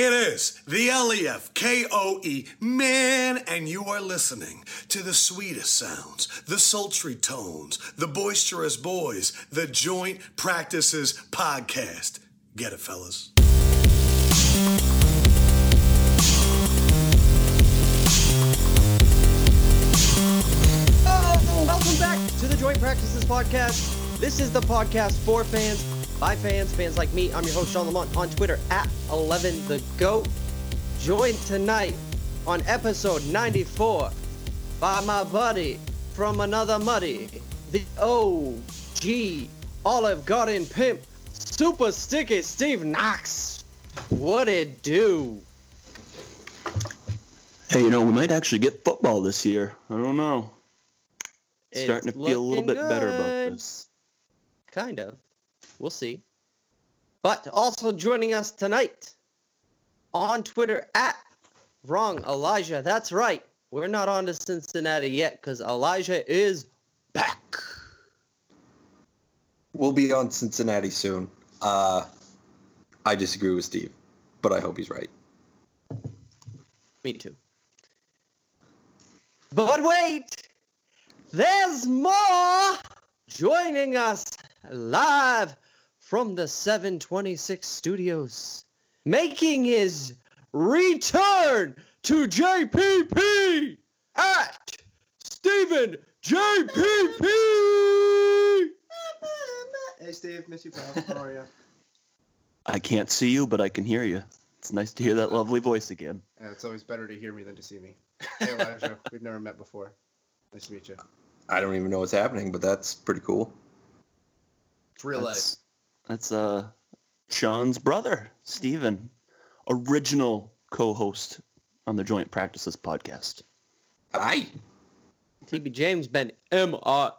It is the LEF KOE man, and you are listening to the sweetest sounds, the sultry tones, the boisterous boys, the Joint Practices podcast. Get it, fellas. Welcome back to the Joint Practices Podcast. This is the podcast for fans, by fans, fans like me. I'm your host, Shawn Lamont, on Twitter at 11theGOAT. Joined tonight on episode 94 by my buddy from another muddy, the OG Olive Garden Pimp, Super Sticky Steve Knox. What it do? Hey, you know, we might actually get football this year. I don't know. It's Starting to feel a little bit looking better about this. Kind of. We'll see. But also joining us tonight on Twitter at Wrong Elijah. That's right. We're not on to Cincinnati yet because Elijah is back. We'll be on Cincinnati soon. Uh, I disagree with Steve, but I hope he's right. Me too. But wait, there's more joining us live from the 726 studios, making his return to JPP at Stephen JPP. Hey Steve, miss you pal. How are you? I can't see you, but I can hear you. It's nice to hear that lovely voice again. Uh, it's always better to hear me than to see me. Hey Elijah, we've never met before. Nice to meet you. I don't even know what's happening, but that's pretty cool. It's real That's, that's uh Shawn's brother, Stephen, original co-host on the Joint Practices podcast. Hi. TB James been MIA.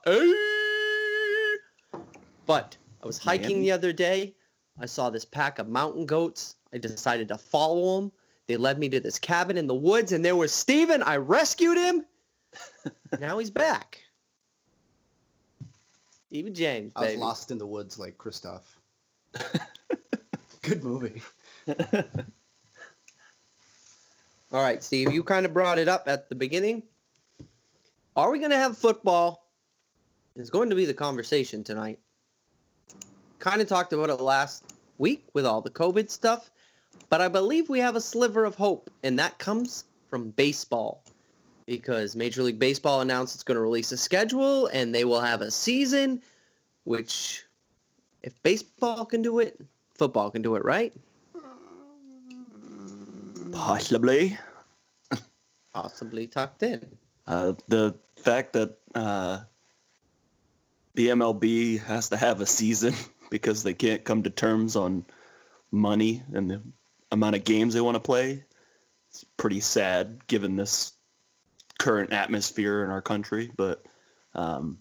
But I was hiking Man. the other day. I saw this pack of mountain goats. I decided to follow them. They led me to this cabin in the woods, and there was Steven. I rescued him. now he's back. Steven James, I was lost in the woods like Kristoff. Good movie. All right, Steve, you kind of brought it up at the beginning. Are we going to have football? Is going to be the conversation tonight. Kind of talked about it last week with all the COVID stuff, but I believe we have a sliver of hope, and that comes from baseball. Because Major League Baseball announced it's going to release a schedule and they will have a season, which, if baseball can do it, football can do it, right? Possibly. Possibly tucked in. Uh, the fact that uh, the MLB has to have a season because they can't come to terms on money and the amount of games they want to play it's pretty sad given this current atmosphere in our country. But um,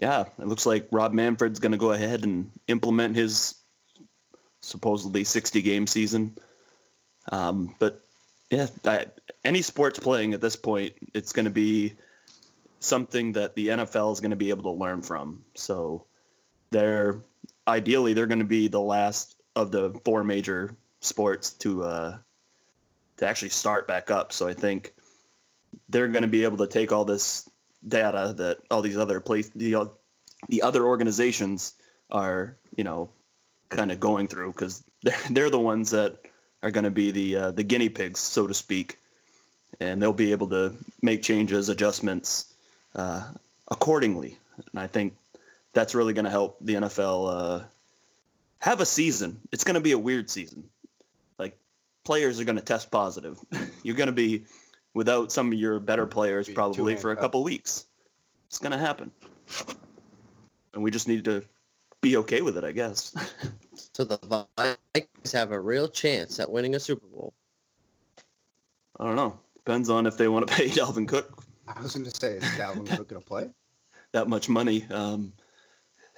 yeah, it looks like Rob Manfred's going to go ahead and implement his supposedly 60 game season. Um, but yeah, I, any sports playing at this point, it's going to be something that the NFL is going to be able to learn from. So they're ideally they're going to be the last of the four major sports to uh, to actually start back up. So I think they're going to be able to take all this data that all these other place the the other organizations are you know kind of going through because they're, they're the ones that are going to be the uh, the guinea pigs so to speak. And they'll be able to make changes adjustments uh, accordingly. And i think that's really going to help the nfl uh, have a season. It's going to be a weird season. Like players are going to test positive. You're going to be without some of your better players probably for a couple weeks it's going to happen and we just need to be okay with it i guess So the Vikings have a real chance at winning a Super Bowl. i don't know depends on if they want to pay dalvin cook I was going to say, is Dalvin Cook going to play? that much money. Um,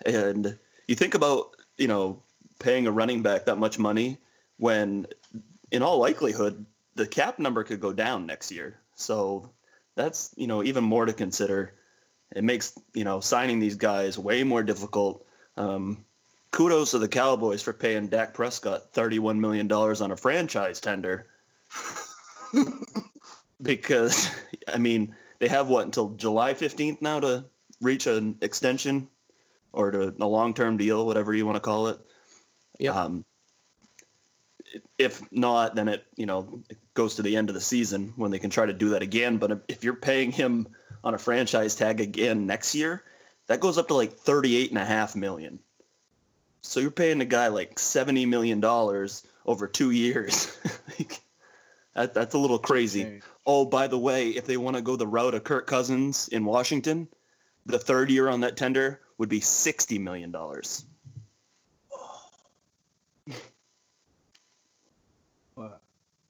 and you think about, you know, paying a running back that much money when, in all likelihood, the cap number could go down next year. So that's, you know, even more to consider. It makes, you know, signing these guys way more difficult. Um, kudos to the Cowboys for paying Dak Prescott $31 million on a franchise tender. because, I mean, they have what until July 15th now to reach an extension or to a long term deal, whatever you want to call it. Yep. Um, if not, then it you know it goes to the end of the season when they can try to do that again. But if you're paying him on a franchise tag again next year, that goes up to like thirty-eight and a half million. So you're paying a guy like seventy million dollars over two years. Like, that, that's a little crazy. Insane. Oh, by the way, if they want to go the route of Kirk Cousins in Washington, the third year on that tender would be sixty million dollars.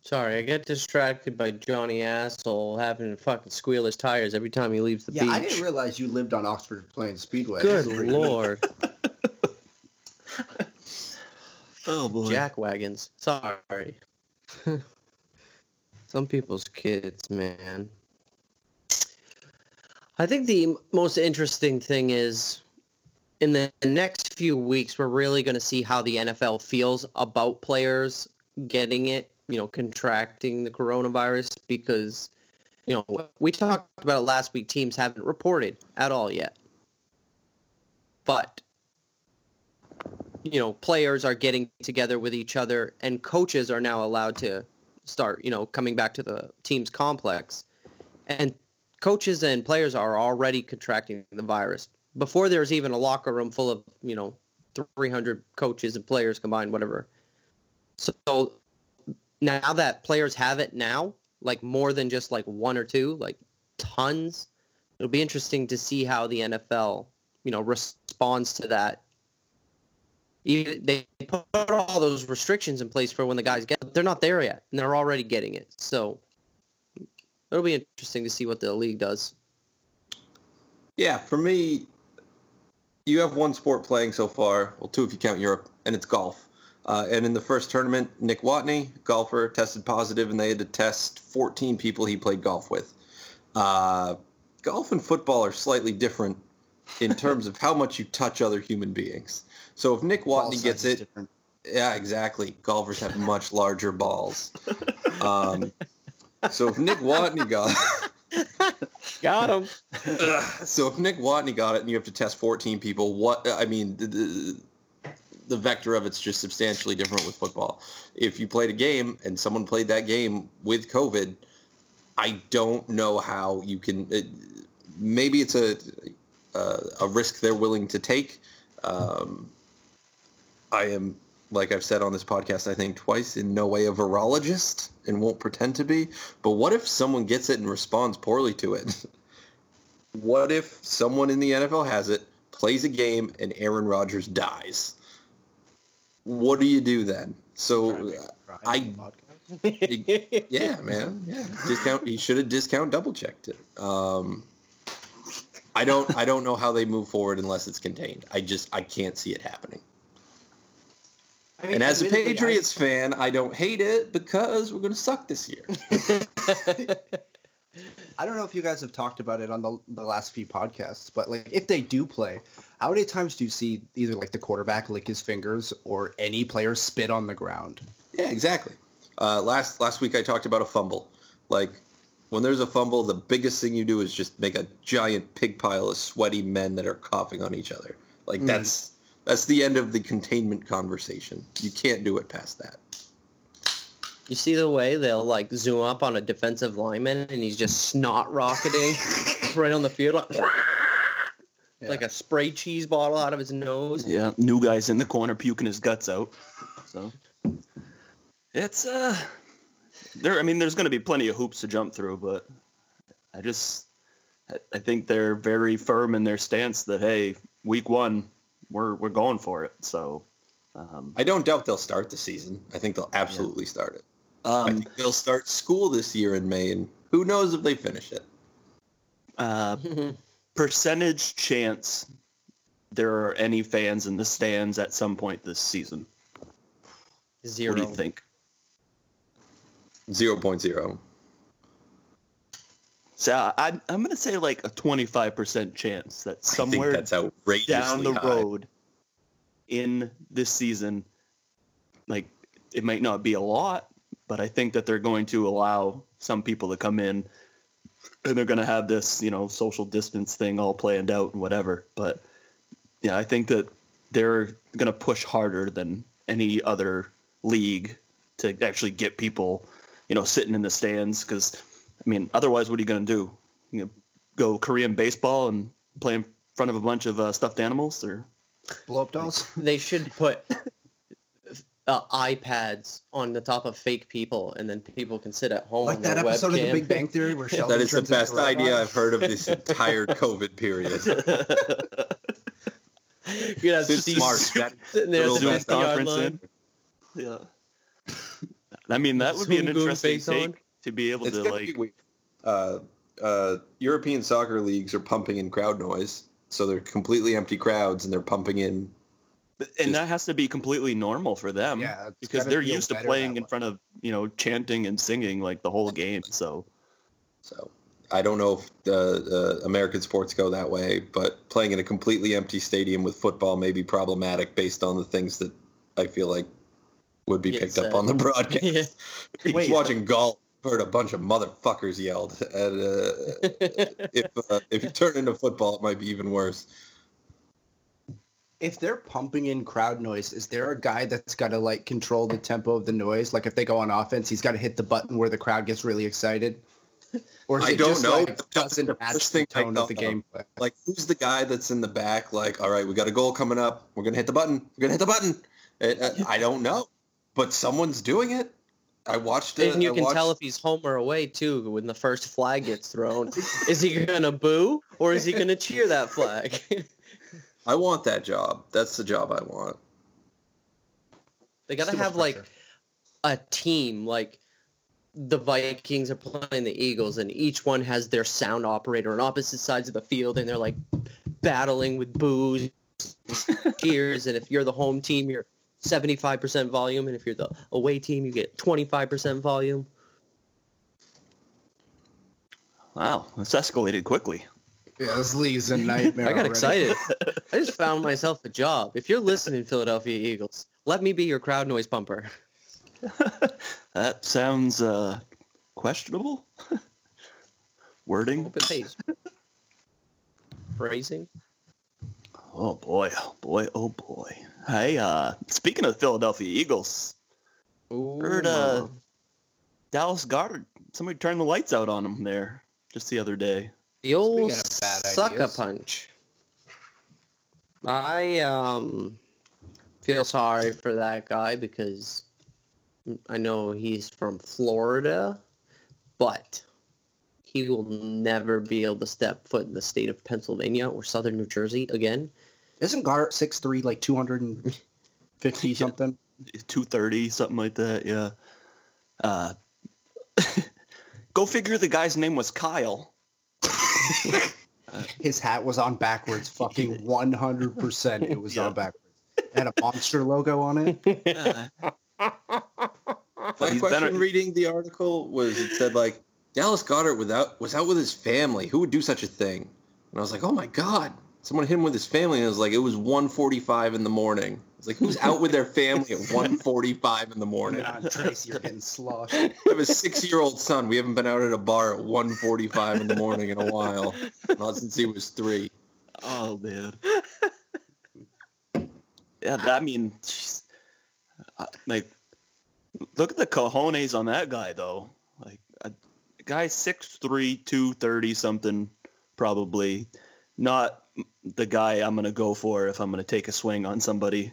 Sorry, I get distracted by Johnny Asshole having to fucking squeal his tires every time he leaves the Yeah, beach. I didn't realize you lived on Oxford Plains Speedway. Good lord. Oh boy. Jack wagons. Sorry. Some people's kids, man. I think the most interesting thing is in the next few weeks, we're really going to see how the NFL feels about players getting it, you know, contracting the coronavirus because, you know, we talked about it last week. Teams haven't reported at all yet. But you know, players are getting together with each other and coaches are now allowed to start, you know, coming back to the team's complex. And coaches and players are already contracting the virus. Before there's even a locker room full of, you know, 300 coaches and players combined, whatever. So now that players have it now, like more than just like one or two, like tons, it'll be interesting to see how the NFL, you know, responds to that even they put all those restrictions in place for when the guys get they're not there yet and they're already getting it so it'll be interesting to see what the league does Yeah, for me, you have one sport playing so far. Well, two if you count Europe, and it's golf. Uh, and in the first tournament, Nick Watney, golfer, tested positive, and they had to test 14 people he played golf with. Uh, golf and football are slightly different in terms of how much you touch other human beings. So if Nick Watney size gets it, different. yeah, exactly. Golfers have much larger balls. Um, so if Nick Watney got got him so if Nick Watney got it and you have to test 14 people, what I mean, the, the, the vector of it's just substantially different with football. If you played a game and someone played that game with COVID, I don't know how you can. It, maybe it's a, a a risk they're willing to take. Um, I am, like I've said on this podcast, I think twice, in no way a virologist and won't pretend to be. But what if someone gets it and responds poorly to it? what if someone in the NFL has it, plays a game, and Aaron Rodgers dies? What do you do then? So, I- yeah, man, yeah, discount. He should have discount double checked it. Um, I don't, I don't know how they move forward unless it's contained. I just, I can't see it happening. I mean, And as a admittedly, I- Patriots fan, I don't hate it because we're going to suck this year. I don't know if you guys have talked about it on the, the last few podcasts, but like if they do play, how many times do you see either like the quarterback lick his fingers or any player spit on the ground? Yeah, exactly. Uh, last last week I talked about a fumble. Like when there's a fumble, the biggest thing you do is just make a giant pig pile of sweaty men that are coughing on each other. Like Mm. that's that's the end of the containment conversation. You can't do it past that. you see the way they'll like zoom up on a defensive lineman and he's just snot rocketing right on the field like, like a spray cheese bottle out of his nose Yeah, new guy's in the corner puking his guts out. So it's uh there I mean there's going to be plenty of hoops to jump through, but I just I- I think they're very firm in their stance that hey, week 1 we're we're going for it. So um, I don't doubt they'll start the season. I think they'll absolutely start it. I um think they'll start school this year in May, and who knows if they finish it. uh percentage chance there are any fans in the stands at some point this season. zero What do you think? Zero point zero. So I, I'm going to say like a 25% chance that somewhere that's outrageously down the high. road in this season, like it might not be a lot, but I think that they're going to allow some people to come in and they're going to have this, you know, social distance thing all planned out and whatever. But yeah, I think that they're going to push harder than any other league to actually get people, you know, sitting in the stands. Because, I mean, otherwise, what are you going to do? You know, go Korean baseball and play in front of a bunch of uh, stuffed animals, or Blow up dolls. They should put uh, iPads on the top of fake people, and then people can sit at home Like that their episode of. The Big Bang Theory where Sheldon That is the turns into best idea I've heard of this entire COVID period. you have It's Steve smart. That- sitting there Little at the best conference in. Yeah. I mean, that would be an interesting face take on. to be able It's to like. Uh, uh, European soccer leagues are pumping in crowd noise, so they're completely empty crowds, and they're pumping in. And that has to be completely normal for them Yeah, because they're used to playing in way. front of you know chanting and singing like the whole game. So So I don't know if the uh, American sports go that way, but playing in a completely empty stadium with football may be problematic based on the things that I feel like would be Get picked up on the broadcast. Yeah. Wait. Watching golf, heard a bunch of motherfuckers yelled, and uh, if uh, if you turn into football, it might be even worse. If they're pumping in crowd noise, is there a guy that's got to like control the tempo of the noise? Like if they go on offense, he's got to hit the button where the crowd gets really excited. Or is I it don't just know. like doesn't the match the thing I tone of the thought of. gameplay? Like, who's the guy that's in the back? Like, all right, we got a goal coming up. We're gonna hit the button. We're gonna hit the button. Uh, uh, I don't know, but someone's doing it. I watched it. And you I can tell if he's home or away too when the first flag gets thrown. is he gonna boo or is he gonna cheer that flag? I want that job. That's the job I want. they gotta have like a team like the Vikings are playing the Eagles and each one has their sound operator on opposite sides of the field and they're like battling with boos, cheers, and if you're the home team, you're 75% volume, and if you're the away team, you get 25% volume. wow, it's escalated quickly. Yeah, this league's a nightmare. I got already. excited. I just found myself a job. If you're listening, Philadelphia Eagles, let me be your crowd noise pumper. That sounds uh, questionable. Wording. Hope it. Phrasing. Oh boy, oh boy, oh boy. Hey, uh, speaking of Philadelphia Eagles, Ooh, Heard, uh. Dallas Goedert, somebody turned the lights out on him there just the other day. The old Speaking of bad sucker punch. I um feel sorry for that guy because I know he's from Florida, but he will never be able to step foot in the state of Pennsylvania or southern New Jersey again. Isn't Goedert six three like two hundred and fifty something? 230, something like that, yeah. Uh, go figure the guy's name was Kyle. His hat was on backwards. Fucking one hundred percent. It was Yeah. on backwards. Had a monster logo on it. My he's question better- reading the article was it said like Dallas Goedert without was out with his family. Who would do such a thing? And I was like, oh my god, someone hit him with his family. And it was like it was 1:45 in the morning. It's like who's out with their family at 1:45 in the morning? Nah, Tracy, you're getting sloshed. I have a six-year-old son. We haven't been out at a bar at 1:45 in the morning in a while, not since he was three. Oh, man. yeah, I mean, jeez. Uh, like, look at the cojones on that guy, though. Like, a guy 6'3", 230 something, probably. Not the guy I'm going to go for if I'm going to take a swing on somebody.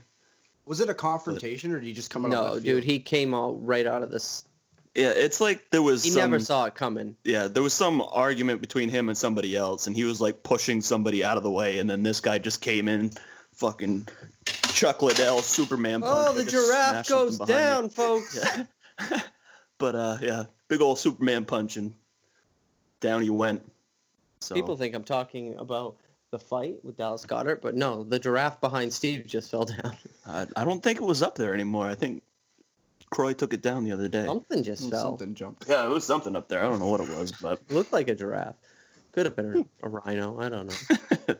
Was it a confrontation or did he just come out? no, of left dude, he came out right out of this. Yeah, it's like there was He some, never saw it coming. yeah, there was some argument between him and somebody else, and he was like pushing somebody out of the way, and then this guy just came in, fucking Chuck Liddell, Superman. Oh, the giraffe goes behind you. down, folks. Yeah. but uh, yeah, big old Superman punch, and down he went. So People think I'm talking about the fight with Dallas Goedert, but no, the giraffe behind Steve just fell down. I, I don't think it was up there anymore. I think Croy took it down the other day. Something just fell. Something jumped. Yeah, it was something up there. I don't know what it was, but It looked like a giraffe. Could have been a, a rhino. I don't know.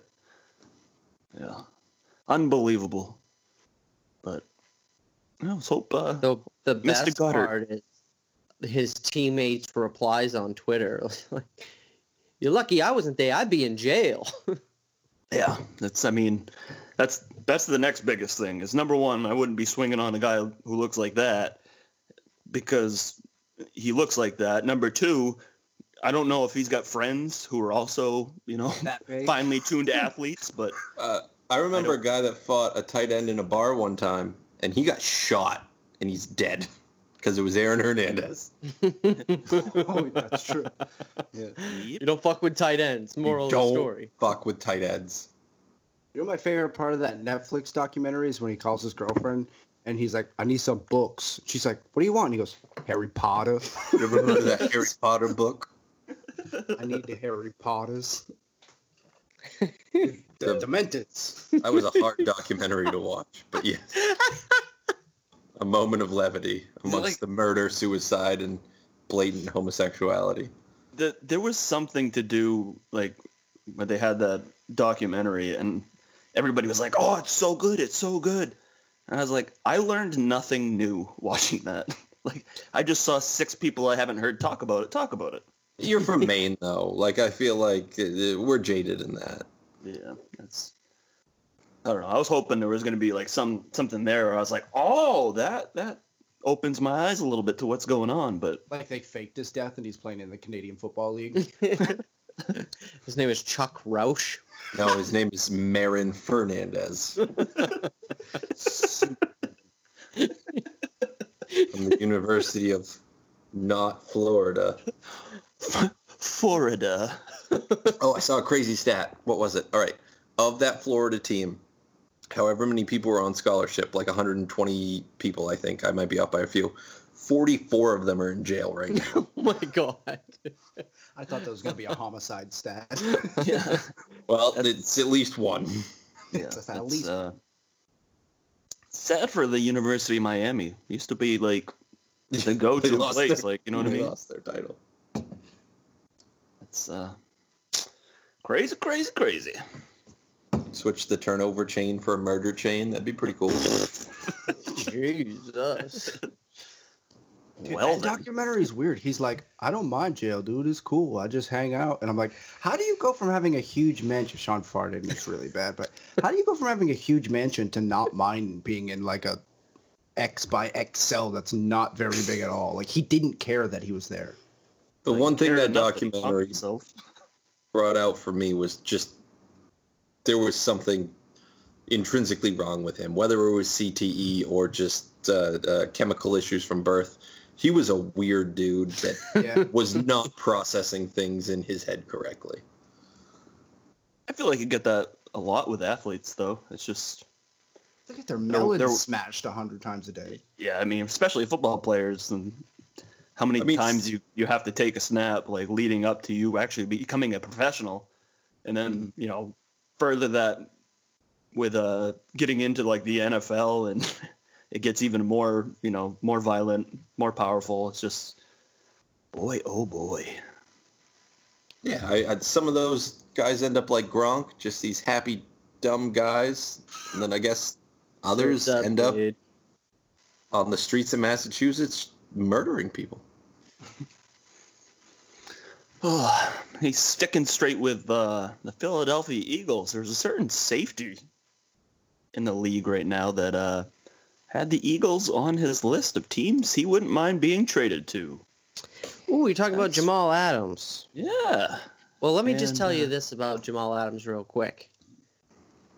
yeah, unbelievable. But I let's hope. Uh, The the Mr. best Goedert. part is his teammates' replies on Twitter. Like, You're lucky I wasn't there. I'd be in jail. Yeah, that's. I mean, that's that's the next biggest thing. Is number one, I wouldn't be swinging on a guy who looks like that because he looks like that. Number two, I don't know if he's got friends who are also, you know, finely tuned athletes, but Uh, I remember I a guy that fought a tight end in a bar one time, and he got shot, and he's dead because it was Aaron Hernandez. oh, that's true. Yeah. you don't fuck with tight ends. Moral of the Don't story. Fuck with tight ends. You know my favorite part of that Netflix documentary is when he calls his girlfriend and he's like, "I need some books." She's like, "What do you want?" And he goes, "Harry Potter. You ever heard of that Harry Potter book? I need the Harry Potters." The- The Dementeds. That was a hard documentary to watch, but yeah. A moment of levity amongst like- the murder, suicide, and blatant homosexuality. the, there was something to do like when they had that documentary and everybody was like oh it's so good it's so good and i was like i learned nothing new watching that like i just saw six people i haven't heard talk about it talk about it You're from Maine, though. Like, I feel like uh, we're jaded in that. yeah that's i don't know i was hoping there was going to be like some something there where i was like oh that that opens my eyes a little bit to what's going on but Like they faked his death and he's playing in the Canadian Football League. His name is Chuck Roush. No, his name is Marin Fernandez from the University of not Florida. florida Oh, I saw a crazy stat. What was it? All right. Of that Florida team, however many people were on scholarship, like 120 people, I think. I might be up by a few. 44 of them are in jail right now. Oh my god. I thought that was gonna be a homicide stat. yeah Well, it's at least one. Yeah, That's at least- uh, sad for the University of Miami. Used to be like the go-to place, their- like you know what I they mean. lost their title. It's uh, crazy, crazy, crazy. Switch the turnover chain for a murder chain. That'd be pretty cool. Jesus. Dude, well, that then. documentary is weird. He's like, I don't mind jail, dude. It's cool. I just hang out. And I'm like, how do you go from having a huge mansion? Shawn farted and it's really bad, but how do you go from having a huge mansion to not mind being in like a X by X cell that's not very big at all? Like he didn't care that he was there. The Like, one thing that enough he fucked documentary brought out for me was just there was something intrinsically wrong with him, whether it was CTE or just uh, uh, chemical issues from birth. He was a weird dude that Yeah. was not processing things in his head correctly. I feel like you get that a lot with athletes, though. It's just Look at their They're- melons they're- smashed a hundred times a day. yeah. I mean, especially football players and how many I mean, times you you have to take a snap like leading up to you actually becoming a professional, and then you know further that with uh getting into like the NFL and it gets even more you know more violent, more powerful. It's just boy oh boy. Yeah, I, I, some of those guys end up like Gronk, just these happy, dumb guys, and then I guess others up, end up dude? on the streets of Massachusetts murdering people. Oh, he's sticking straight with uh, the Philadelphia Eagles. There's a certain safety in the league right now that uh, had the Eagles on his list of teams he wouldn't mind being traded to. Ooh, you're talking about Jamal Adams. Yeah. Well, let me just And, tell you uh, this about Jamal Adams real quick.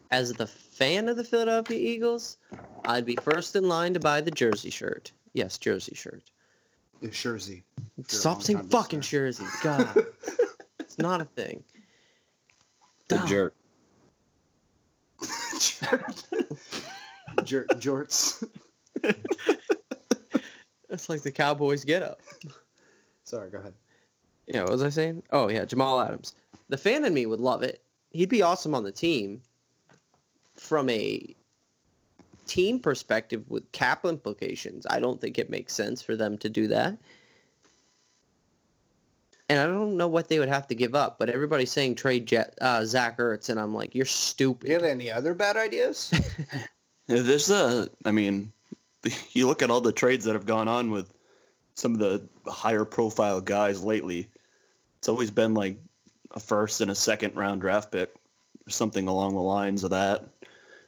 As the fan of the Philadelphia Eagles, I'd be first in line to buy the jersey shirt. Yes, jersey shirt. The Jersey. Stop saying fucking listener. jersey. God. it's not a thing. The Dumb. jerk. Jer- jorts. It's like the Cowboys get up. Sorry, go ahead. Yeah, what was I saying? Oh yeah, Jamal Adams. The fan in me would love it. He'd be awesome on the team. From a team perspective with cap implications, I don't think it makes sense for them to do that. And I don't know what they would have to give up, but everybody's saying trade Jet, uh, Zach Ertz, and I'm like, you're You stupid. have any other bad ideas? Yeah, There's a, I mean, you look at all the trades that have gone on with some of the higher profile guys lately. It's always been like a first and a second round draft pick, or something along the lines of that.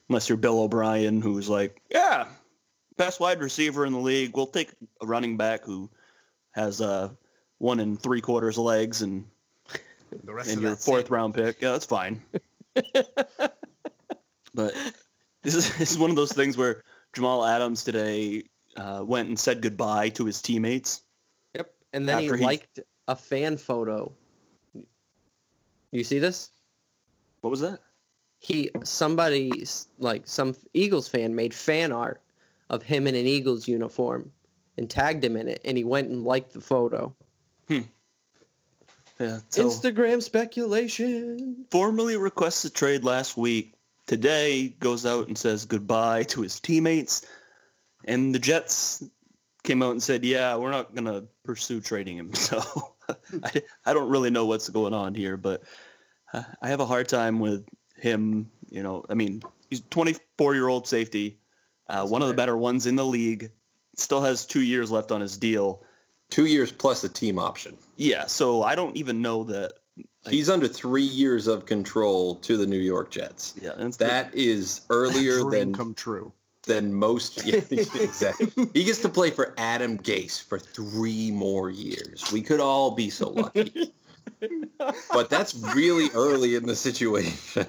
Unless you're Bill O'Brien, who's like, yeah, best wide receiver in the league. We'll take a running back who has uh, one and three quarters legs and The rest and of your fourth round pick. Yeah, that's fine. but this is, this is one of those things where Jamal Adams today uh, went and said goodbye to his teammates. Yep. And then he- liked a fan photo. You see this? What was that? He somebody like some Eagles fan made fan art of him in an Eagles uniform and tagged him in it, and he went and liked the photo. Yeah. So Instagram speculation. formally requests a trade last week. Today goes out and says goodbye to his teammates, and the Jets came out and said, "Yeah, we're not gonna pursue trading him." So I, I don't really know what's going on here, but uh, I have a hard time with him. You know, I mean, he's 24 year old safety, uh, one of the better ones in the league. Still has two years left on his deal. Two years plus a team option. Yeah, so I don't even know that. Like- He's under three years of control to the New York Jets. Yeah, that's That is earlier Dream than come true. than most. Yeah, exactly. He gets to play for Adam Gase for three more years. We could all be so lucky. but that's really early in the situation.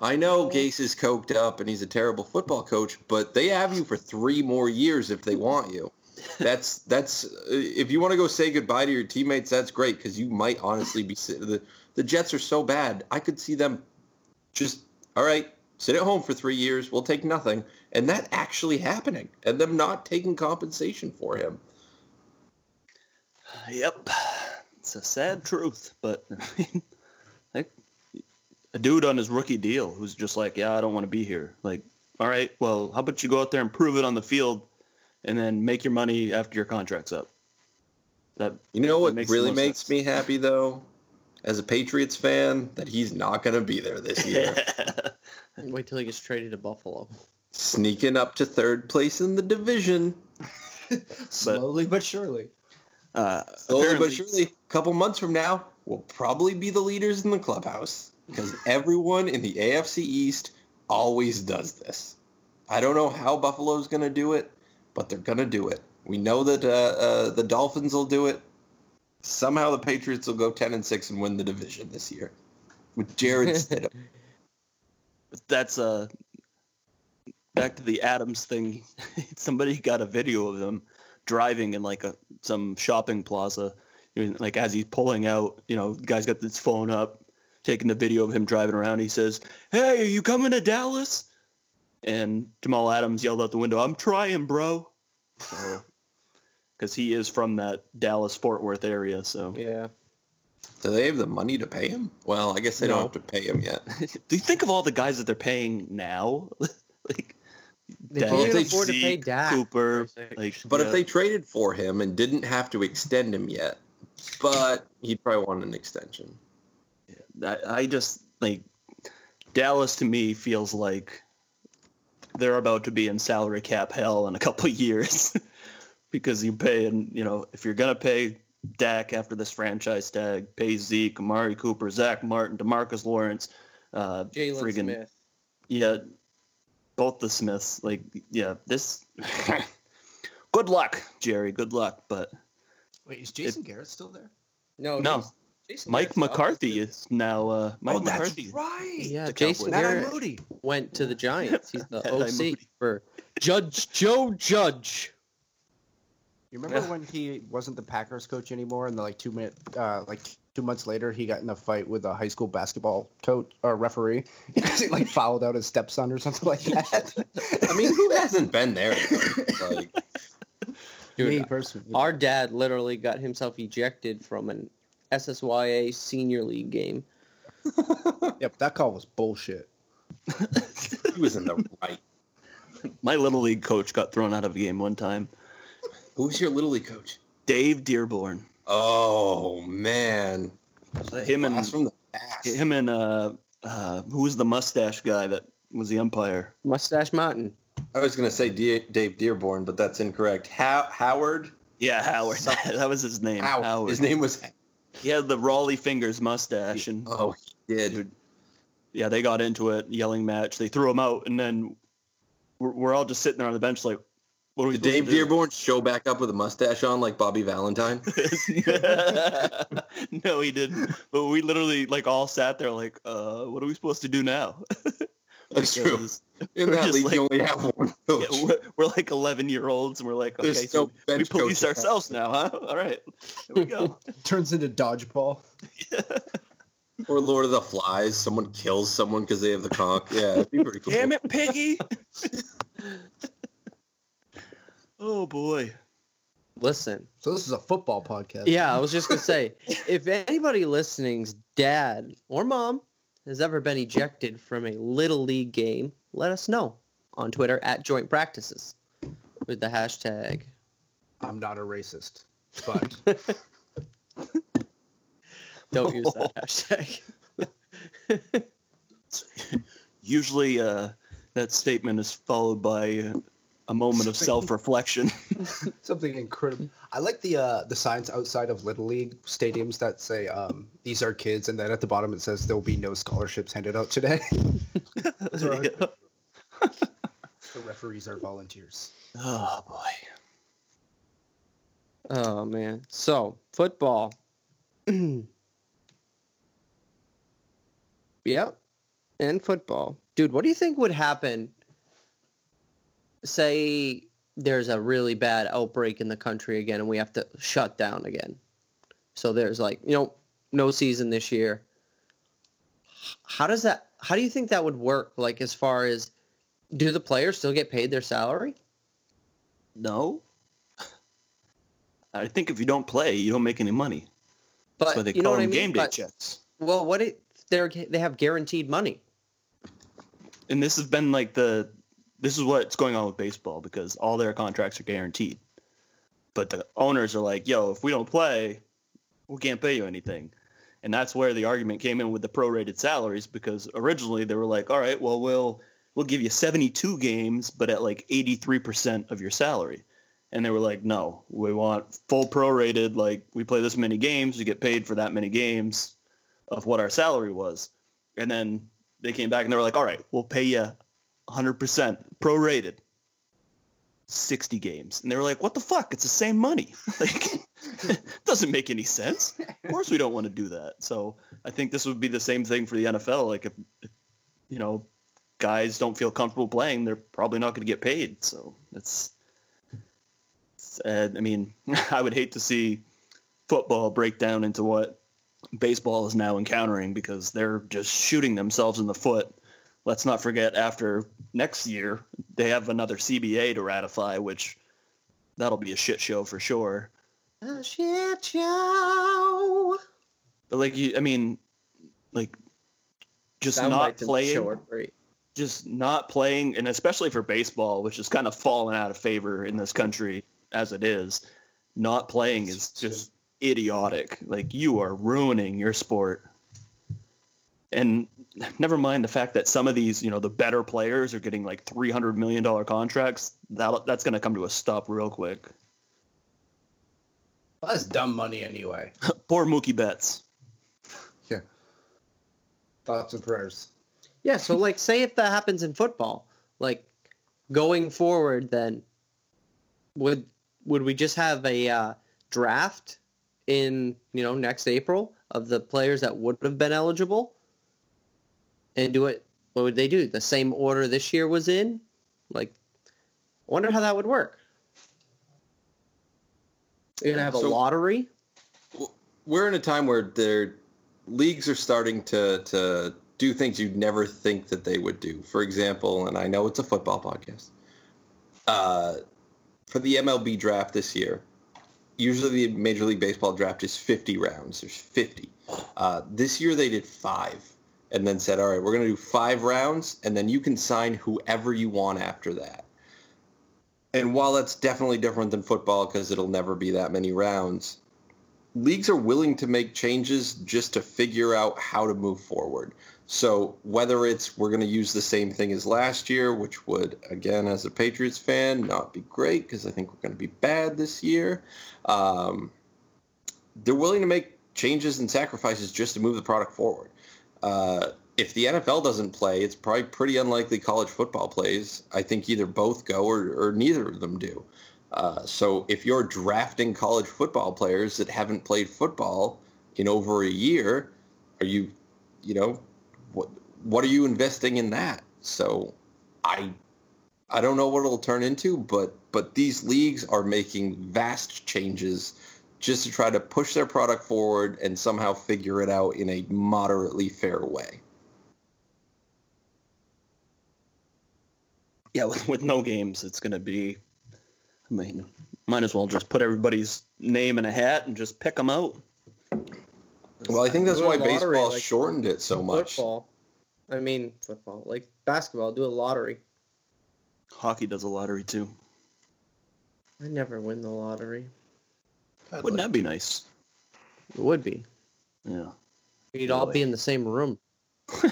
I know Gase is coked up and he's a terrible football coach, but they have you for three more years if they want you. That's that's uh, if you want to go say goodbye to your teammates, that's great because you might honestly be the the Jets are so bad. I could see them just all right, sit at home for three years. We'll take nothing, and that actually happening, and them not taking compensation for him. Yep, it's a sad truth, but I mean, like a dude on his rookie deal who's just like, yeah, I don't want to be here. Like, all right, well, how about you go out there and prove it on the field, and then make your money after your contract's up. That You know what makes really makes sense. me happy though, as a Patriots fan, that he's not going to be there this year. Wait till he gets traded to Buffalo. Sneaking up to third place in the division. Slowly but surely. uh, Slowly but surely, a couple months from now, we'll probably be the leaders in the clubhouse because everyone in the AFC East always does this. I don't know how Buffalo's going to do it, but they're going to do it. We know that uh, uh, the Dolphins will do it. Somehow the Patriots will go 10 and 6 and win the division this year with Jarrett Stidham. that's uh back to the Adams thing. Somebody got a video of him driving in like a some shopping plaza. You know, Like as he's pulling out, you know, the guy's got this phone up, taking the video of him driving around. He says, "Hey, are you coming to Dallas?" And Jamal Adams yelled out the window, "I'm trying, bro." Uh-huh. Because he is from that Dallas Fort Worth area, so Yeah. Do they have the money to pay him? Well, I guess they don't have to pay him yet. do you think of all the guys that they're paying now? like They Dak, can't they- afford to pay Dak. Cooper, for a sec. like But yeah. if they traded for him and didn't have to extend him yet, but he'd probably want an extension. I, I just like Dallas to me feels like they're about to be in salary cap hell in a couple of years because you pay and you know if you're gonna pay Dak after this franchise tag, pay Zeke, Amari Cooper, Zack Martin, Demarcus Lawrence, uh, Jaylon friggin- Smith. yeah, both the Smiths. Like yeah, this. good luck, Jerry. Good luck, but Wait, is Jason Garrett still there? No, No. Jason- Jason Mike Garrett's up. McCarthy is now. Uh, Mike oh, McCarthy. that's right. Yeah, Jason Matt Garrett Moody. went to the Giants. He's the Matt OC for Judge Joe Judge. You remember Yeah. when he wasn't the Packers coach anymore, and then like two minute, uh, like two months later, he got in a fight with a high school basketball coach or referee because he like fouled out his stepson or something like that. I mean, who hasn't been there? Like, Dude, me personally, Our dad literally got himself ejected from an SSYA senior league game. yep, that call was bullshit. he was in the right. My little league coach got thrown out of a game one time. Who's your little league coach? Dave Dearborn. Oh man, Him and Blast from the past. him and uh, uh, who was the mustache guy that was the umpire. Mustache Mountain. I was going to say Dave Dearborn, but that's incorrect. How- Howard? Yeah, Howard. Something. that was his name. Howard. Howard. His name was. He had the Rollie Fingers mustache, and Oh, he did. Yeah, they got into it, yelling match. They threw him out, and then we're, we're all just sitting there on the bench, like, what are we Did Dave? Dearborn show back up with a mustache on like Bobby Valentine? no, he didn't. But we literally like all sat there, like, uh, what are we supposed to do now? That's true. In We're that league, like- you only have one coach. yeah, we're, we're like 11 year olds, and we're like, okay, There's so no we police ourselves now, huh? All right, here we go. Turns into dodgeball. Or Lord of the Flies, someone kills someone because they have the conch. Yeah, it'd be pretty cool. Damn it, Piggy! oh boy. Listen. So this is a football podcast. Yeah, I was just gonna say, if anybody listening's dad or mom has ever been ejected from a little league game, let us know on Twitter at Joint Practices with the hashtag. I'm not a racist, but Don't use that hashtag. Usually, uh, that statement is followed by uh, a moment of self-reflection. something incredible. I like the uh, the signs outside of little league stadiums that say um, these are kids, and then at the bottom it says there will be no scholarships handed out today. The referees are volunteers. Oh boy. Oh man. So football. yep. And football. Dude, what do you think would happen? Say there's a really bad outbreak in the country again and we have to shut down again. So there's like, you know, no season this year. How does that how do you think that would work? Like as far as do the players still get paid their salary? No. I think if you don't play, you don't make any money. But That's why they you know call what I them mean? game day But- checks. Well, what it they're they have guaranteed money. And this has been like the this is what's going on with baseball because all their contracts are guaranteed. But the owners are like, "Yo, if we don't play, we can't pay you anything." And that's where the argument came in with the prorated salaries because originally they were like, "All right, well we'll we'll give you 72 games but at like 83% of your salary." And they were like, "No, we want full prorated like we play this many games, we get paid for that many games of what our salary was." And then they came back and they were like, all right, we'll pay you 100% prorated 60 games. And they were like, what the fuck? It's the same money. like, it doesn't make any sense. Of course we don't want to do that. So I think this would be the same thing for the NFL. Like if, if you know, guys don't feel comfortable playing, they're probably not going to get paid. So it's, it's uh, I mean, I would hate to see football break down into what baseball is now encountering because they're just shooting themselves in the foot. Let's not forget after next year they have another CBA to ratify, which that'll be a shit show for sure. A shit show. But like you, I mean, like just Sound not bites in the playing, show are just not playing, and especially for baseball, which is kind of fallen out of favor in this country as it is. Not playing is just idiotic. Like you are ruining your sport. And never mind the fact that some of these, you know, the better players are getting like three hundred million dollar contracts. That that's going to come to a stop real quick. That's dumb money anyway. Poor Mookie Betts. Yeah. Thoughts and prayers. Yeah, so like say if that happens in football, like going forward then would would we just have a uh, draft in, you know, next April of the players that would have been eligible? And do it what would they do? The same order this year was in? Like I wonder how that would work. You're gonna have a lottery? We're in a time where their leagues are starting to to do things you'd never think that they would do. For example, and I know it's a football podcast. Uh, for the MLB draft this year, usually the Major League Baseball draft is 50 rounds. There's 50. Uh, this year they did five and then said, all right, we're going to do five rounds and then you can sign whoever you want after that. And while that's definitely different than football because it'll never be that many rounds, leagues are willing to make changes just to figure out how to move forward. So whether it's we're going to use the same thing as last year, which would, again, as a Patriots fan, not be great because I think we're going to be bad this year. Um, they're willing to make changes and sacrifices just to move the product forward. Uh, if the NFL doesn't play, it's probably pretty unlikely college football plays. I think either both go or, or neither of them do. Uh, so if you're drafting college football players that haven't played football in over a year, are you, you know, what what are you investing in that? So I I don't know what it'll turn into, but but these leagues are making vast changes just to try to push their product forward and somehow figure it out in a moderately fair way. Yeah, with, with no games, it's going to be. I mean, might as well just put everybody's name in a hat and just pick them out. Well, I think that's why lottery, baseball like shortened it so much. Football. I mean, football. Like basketball, do a lottery. Hockey does a lottery too. I never win the lottery. I'd Wouldn't like- that be nice? It would be. Yeah. We'd all be in the same room.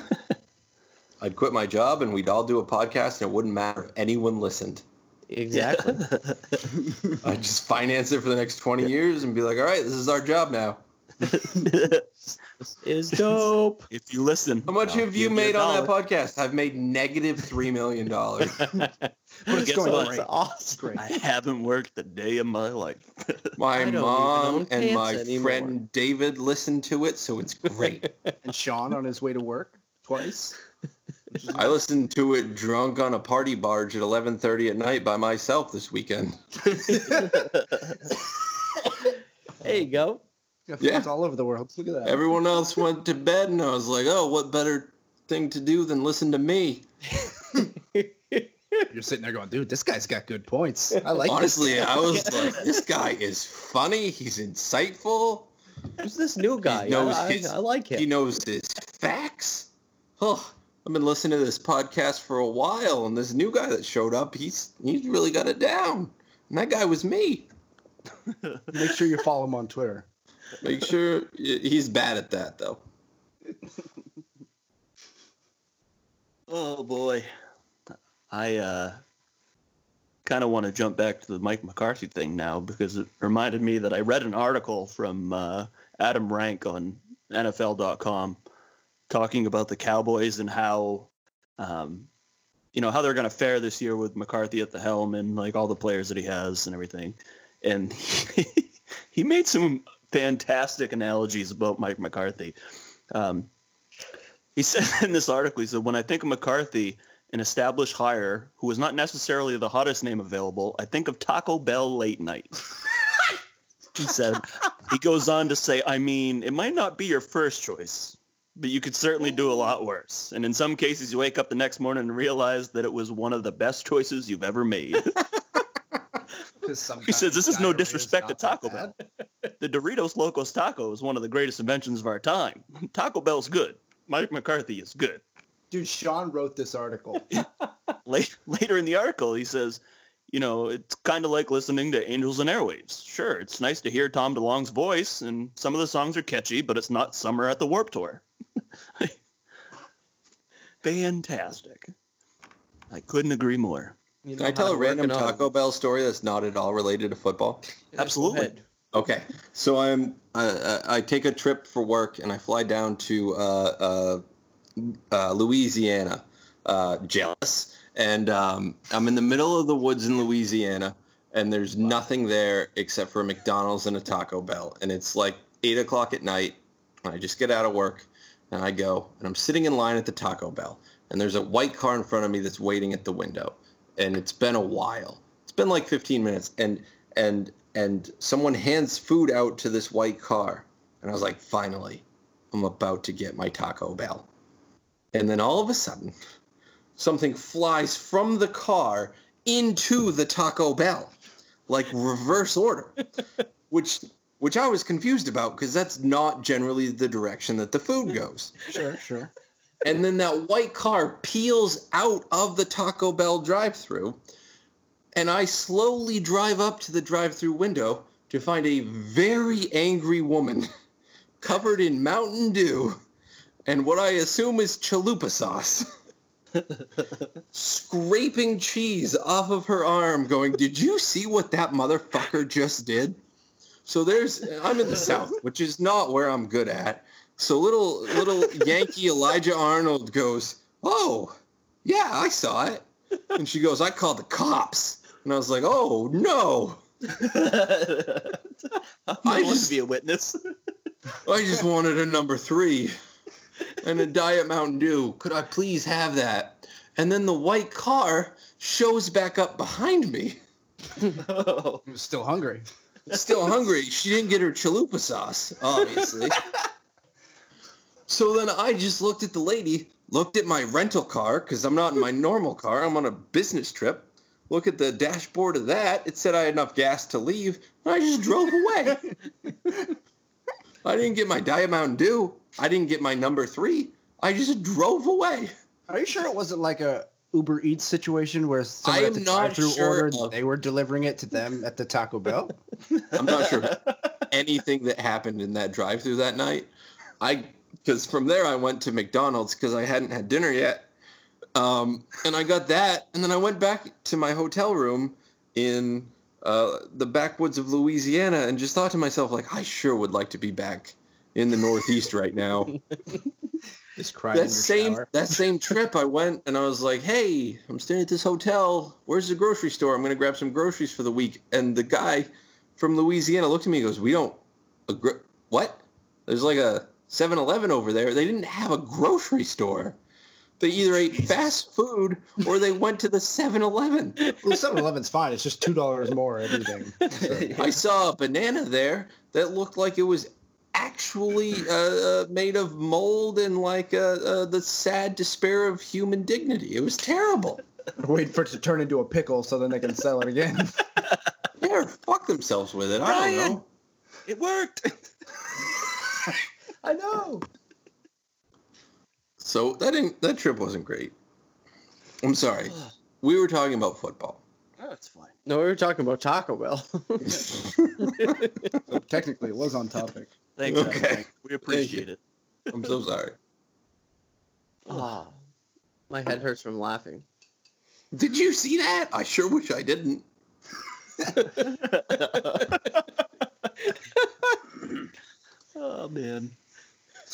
I'd quit my job and we'd all do a podcast and it wouldn't matter if anyone listened. Exactly. I'd just finance it for the next 20 years and be like, all right, this is our job now. is dope. if you listen, How much have you made on that podcast? I've made negative $3 million. But it's going what? great. Awesome. Great. I haven't worked a day in my life. My I don't even mom and my anymore. friend David listened to it, so it's great. And Shawn on his way to work twice. I listened to it drunk on a party barge at 11:30 at night by myself this weekend. There you go. Got Yeah. fans all over the world. Look at that. Everyone else went to bed, and I was like, "Oh, what better thing to do than listen to me?" You're sitting there going, dude, this guy's got good points. I like Honestly, this. I was like, "This guy is funny. He's insightful. Who's this new guy? knows I, I, I like him. He knows his facts." Oh, I've been listening to this podcast for a while, and this new guy that showed up, he's he's really got it down. And that guy was me. Make sure you follow him on Twitter. Make sure he's bad at that, though. Oh boy. I uh kind of want to jump back to the Mike McCarthy thing now because it reminded me that I read an article from uh, Adam Rank on NFL.com talking about the Cowboys and how um, you know how they're going to fare this year with McCarthy at the helm and like all the players that he has and everything. And he, he made some fantastic analogies about Mike McCarthy. Um, he said in this article, he said, when I think of McCarthy, an established hire who is not necessarily the hottest name available, I think of Taco Bell late night. he said, he goes on to say, I mean, it might not be your first choice, but you could certainly do a lot worse. And in some cases, you wake up the next morning and realize that it was one of the best choices you've ever made. He says, this is no disrespect to Taco Bell. The Doritos Locos Taco is one of the greatest inventions of our time. Taco Bell's good. Mike McCarthy is good. Dude, Shawn wrote this article. Later in the article, he says, you know, it's kind of like listening to Angels and Airwaves. Sure, it's nice to hear Tom DeLonge's voice, and some of the songs are catchy, but it's not Summer at the Warped Tour. Fantastic. I couldn't agree more. You Can I tell a random. Taco Bell story that's not at all related to football? Yeah, go Absolutely. Okay, so I'm uh, I take a trip for work and I fly down to uh, uh, uh, Louisiana, uh, jealous, and um, I'm in the middle of the woods in Louisiana, and there's nothing there except for a McDonald's and a Taco Bell, and it's like eight o'clock at night. And I just get out of work and I go and I'm sitting in line at the Taco Bell, and there's a white car in front of me that's waiting at the window, and it's been a while. It's been like 15 minutes, and and and someone hands food out to this white car, and I was like, finally, I'm about to get my Taco Bell, and then all of a sudden, something flies from the car into the Taco Bell, like reverse order, which which I was confused about because that's not generally the direction that the food goes. Sure, sure. And then that white car peels out of the Taco Bell drive-through, and I slowly drive up to the drive-through window to find a very angry woman covered in Mountain Dew and what I assume is chalupa sauce. Scraping cheese off of her arm, going, Did you see what that motherfucker just did? So there's, I'm in the South, which is not where I'm good at. So little, little Yankee Elijah Arnold goes, Oh, yeah, I saw it. And she goes, I called the cops. And I was like, Oh, no. I I want just- to be a witness. I just wanted a number three and a Diet Mountain Dew. Could I please have that? And then the white car shows back up behind me. oh, I'm still hungry. Still hungry. She didn't get her chalupa sauce, obviously. So then I just looked at the lady, looked at my rental car, because I'm not in my normal car. I'm on a business trip. Look at the dashboard of that. It said I had enough gas to leave. And I just drove away. I didn't get my Diet Mountain Dew. I didn't get my number three. I just drove away. Are you sure it wasn't like a Uber Eats situation where someone I at am the not drive-through sure ordered, they were delivering it to them at the Taco Bell? I'm not sure anything that happened in that drive-through that night. I because from there I went to McDonald's because I hadn't had dinner yet, um, and I got that, and then I went back to my hotel room in uh, the backwoods of Louisiana, and just thought to myself like, I sure would like to be back in the Northeast right now. Just crying that same shower. that same trip I went and I was like, "Hey, I'm staying at this hotel. Where's the grocery store? I'm going to grab some groceries for the week." And the guy from Louisiana looked at me and goes, "We don't a gro- what? There's like a 7-Eleven over there. They didn't have a grocery store. They either ate fast food or they went to the 7-Eleven. Well, 7-Eleven's fine. It's just two dollars more everything. So, I saw a banana there that looked like it was actually uh, uh, made of mold and like uh, uh, the sad despair of human dignity. It was terrible. wait for it to turn into a pickle so then they can sell it again. They're fuck themselves with it. I don't know. it worked. I know. So that didn't, that trip wasn't great. I'm sorry. We were talking about football. That's fine. No, we were talking about Taco Bell. So technically, it was on topic. Thanks. Okay. Adam. We appreciate it. I'm so sorry. Ah, my head hurts from laughing. Did you see that? I sure wish I didn't. oh man.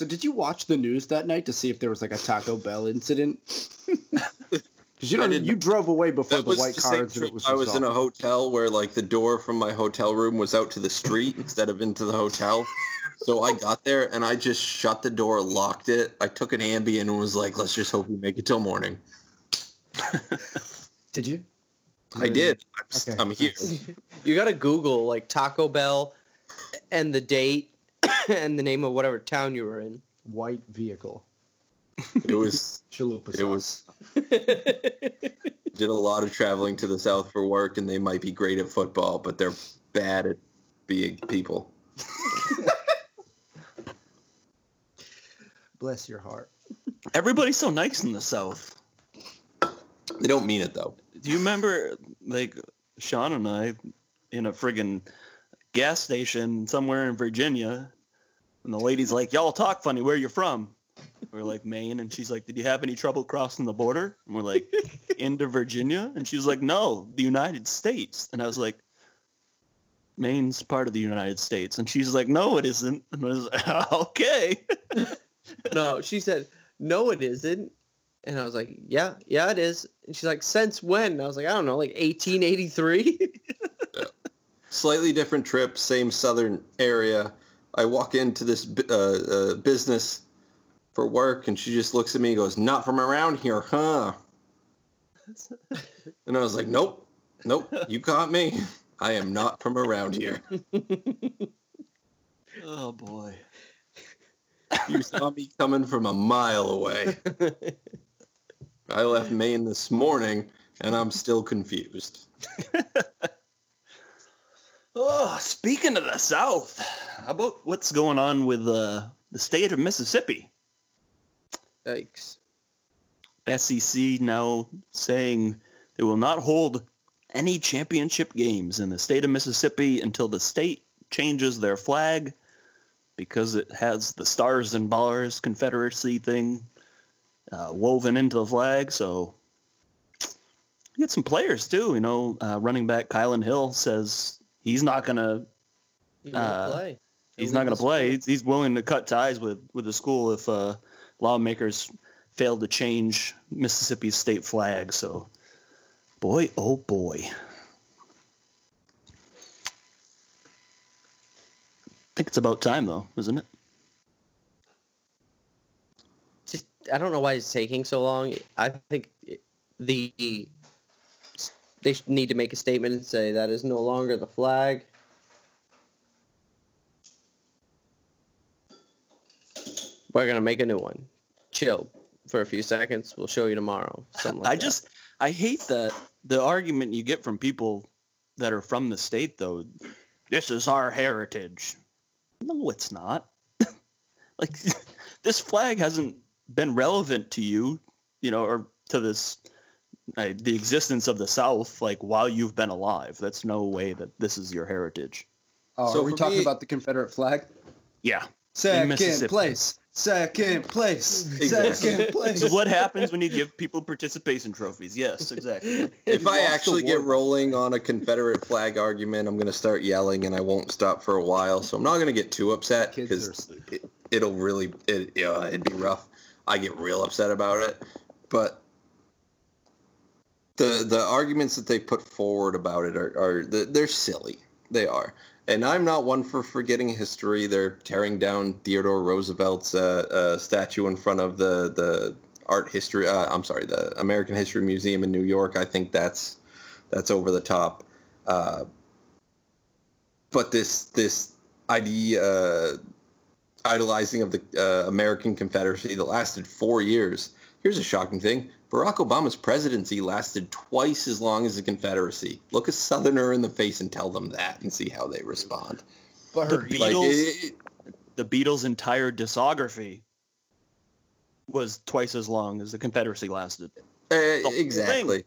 So did you watch the news that night to see if there was like a Taco Bell incident? Because you know you drove away before That the white the car same incident was I was in a hotel where like the door from my hotel room was out to the street instead of into the hotel. So I got there and I just shut the door, locked it. I took an Ambien and was like, let's just hope we make it till morning. Did you? I did. I'm, Okay. I'm here. You gotta Google like Taco Bell and the date and the name of whatever town you were in. White vehicle. It was Chalupa it was did a lot of traveling to the south for work and they might be great at football, but they're bad at being people. Bless your heart. Everybody's so nice in the South. They don't mean it though. Do you remember, like, Shawn and I in a friggin' gas station somewhere in Virginia, and the lady's like, "Y'all talk funny. Where you from?" We're like Maine, and she's like, "Did you have any trouble crossing the border?" And we're like, "Into Virginia?" And she was like, "No, the United States." And I was like, "Maine's part of the United States." And she's like, "No, it isn't." And I was like, "Okay." no, she said, no, it isn't. And I was like, yeah, yeah, it is. And she's like, since when? And I was like, I don't know, like 1883. Slightly different trip, same southern area. I walk into this uh, uh, business for work, and she just looks at me and goes, "Not from around here, huh?" And I was like, "Nope, nope, you caught me. I am not from around here. oh boy. You saw me coming from a mile away. I left Maine this morning, and I'm still confused." Oh, speaking of the South, how about what's going on with uh, the state of Mississippi? Yikes. SEC now saying they will not hold any championship games in the state of Mississippi until the state changes their flag because it has the stars and bars Confederacy thing uh, woven into the flag. So you get some players too. You know, uh, running back Kylin Hill says he's not gonna He Uh, play. he's not gonna play. He's, he's willing to cut ties with, with the school if uh, lawmakers fail to change Mississippi's state flag. So, boy, oh boy. I think it's about time, though, isn't it? Just, I don't know why it's taking so long. I think the they need to make a statement and say that is no longer the flag. We're gonna make a new one. Chill for a few seconds. We'll show you tomorrow. Something like I that. just, I hate that the argument you get from people that are from the state, though. This is our heritage. No, it's not. like, this flag hasn't been relevant to you, you know, or to this, uh, the existence of the South, like while you've been alive. That's no way that this is your heritage. Oh, So are we for talking me- about the Confederate flag? Yeah. Second place. Second place. Exactly. Second place. So what happens when you give people participation trophies? Yes, exactly. If I actually get rolling on a Confederate flag argument, I'm going to start yelling and I won't stop for a while. So I'm not going to get too upset because it, it'll really, it, yeah, it'd be rough. I get real upset about it. But the the arguments that they put forward about it are, are they're silly. They are. And I'm not one for forgetting history. They're tearing down Theodore Roosevelt's uh, uh, statue in front of the the art history. Uh, I'm sorry, the American History Museum in New York. I think that's that's over the top. Uh, but this this idea uh, idolizing of the uh, American Confederacy that lasted four years. Here's a shocking thing: Barack Obama's presidency lasted twice as long as the Confederacy. Look a Southerner in the face and tell them that, and see how they respond. But the Bird. Like, Beatles, it- it- the Beatles' entire discography was twice as long as the Confederacy lasted. Uh, whole exactly.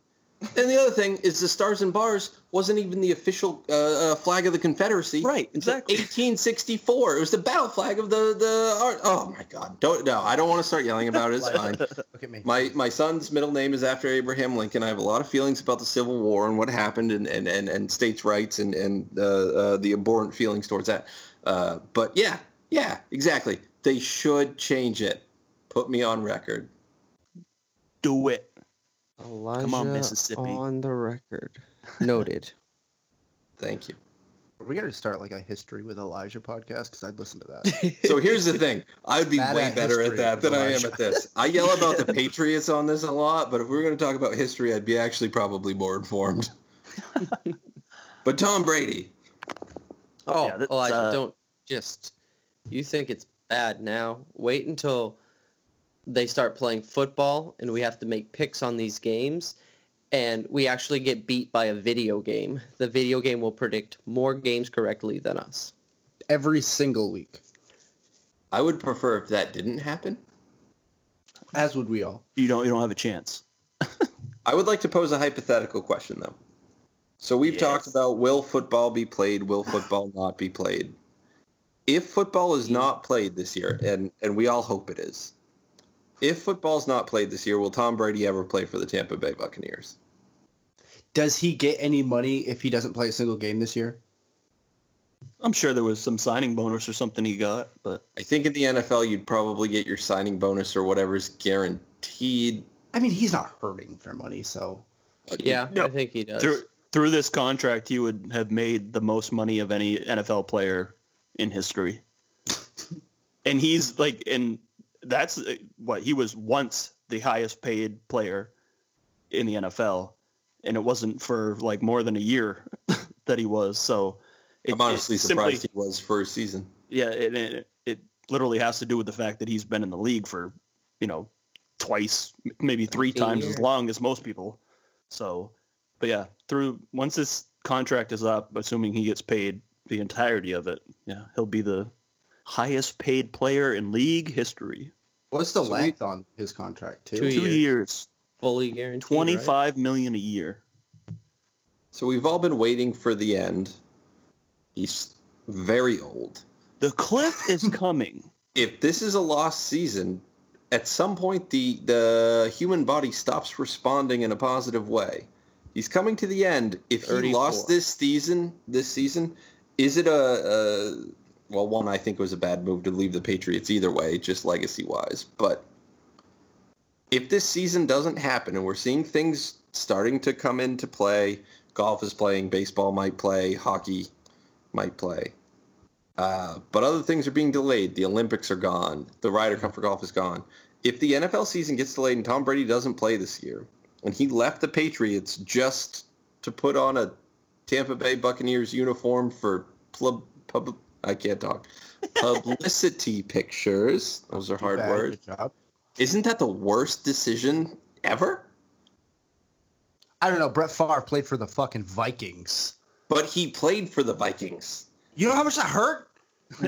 And the other thing is the Stars and Bars wasn't even the official uh, uh, flag of the Confederacy. Right, exactly. 1864. It was the battle flag of the the. Art. Oh my God! Don't no. I don't want to start yelling about it. It's fine. Look at me. My my son's middle name is after Abraham Lincoln. I have a lot of feelings about the Civil War and what happened and and, and, and states' rights and and uh, uh, the abhorrent feelings towards that. Uh, but yeah, yeah, exactly. They should change it. Put me on record. Do it. Elijah on, Mississippi. On the record. Noted. Thank you. Are we gonna start like a history with Elijah podcast? Because I'd listen to that. So here's the thing. I'd be Bad way at better at that than I am at this. I yell about the Patriots on this a lot, but if we are going to talk about history, I'd be actually probably more informed. but Tom Brady, Oh, Yeah, that's, Elijah, uh, don't just. You think it's bad now? Wait until they start playing football and we have to make picks on these games, and we actually get beat by a video game. The video game will predict more games correctly than us. Every single week, I would prefer if that didn't happen. as would we all. You don't. You don't have a chance. I would like to pose a hypothetical question, though. So we've Yes. talked about will football be played, will football not be played? If football is not played this year, and, and we all hope it is, if football's not played this year, will Tom Brady ever play for the Tampa Bay Buccaneers? Does he get any money if he doesn't play a single game this year? I'm sure there was some signing bonus or something he got, but I think in the NFL, you'd probably get your signing bonus or whatever's guaranteed. I mean, he's not hurting for money, so uh, Yeah, No. I think he does. through through this contract, he would have made the most money of any NFL player in history. and he's like, and that's uh, what he was once the highest paid player in the NFL, and it wasn't for like more than a year that he was. So it, I'm honestly it simply- surprised he was for a season. yeah, it, it it literally has to do with the fact that he's been in the league for, you know, twice, maybe three A times as long as most people. So, but yeah, through once this contract is up, assuming he gets paid the entirety of it, yeah, he'll be the highest paid player in league history. what's the So we- length on his contract too? Two Two years. years, Fully guaranteed. twenty right? five million a year. So we've all been waiting for the end. He's very old. The cliff is coming. if this is a lost season, at some point the the human body stops responding in a positive way. He's coming to the end. If he 34. lost this season, this season, is it a, a well? One, I think it was a bad move to leave the Patriots either way, just legacy wise. But if this season doesn't happen and we're seeing things starting to come into play, golf is playing, baseball might play, hockey might play. Uh, but other things are being delayed. The Olympics are gone. The Ryder Cup for golf is gone. If the NFL season gets delayed and Tom Brady doesn't play this year, and he left the Patriots just to put on a Tampa Bay Buccaneers uniform for pub, pub I can't talk publicity pictures. Those are hard Bad, words. Good job. Isn't that the worst decision ever? I don't know. Brett Favre played for the fucking Vikings. But he played for the Vikings. You know how much that hurt?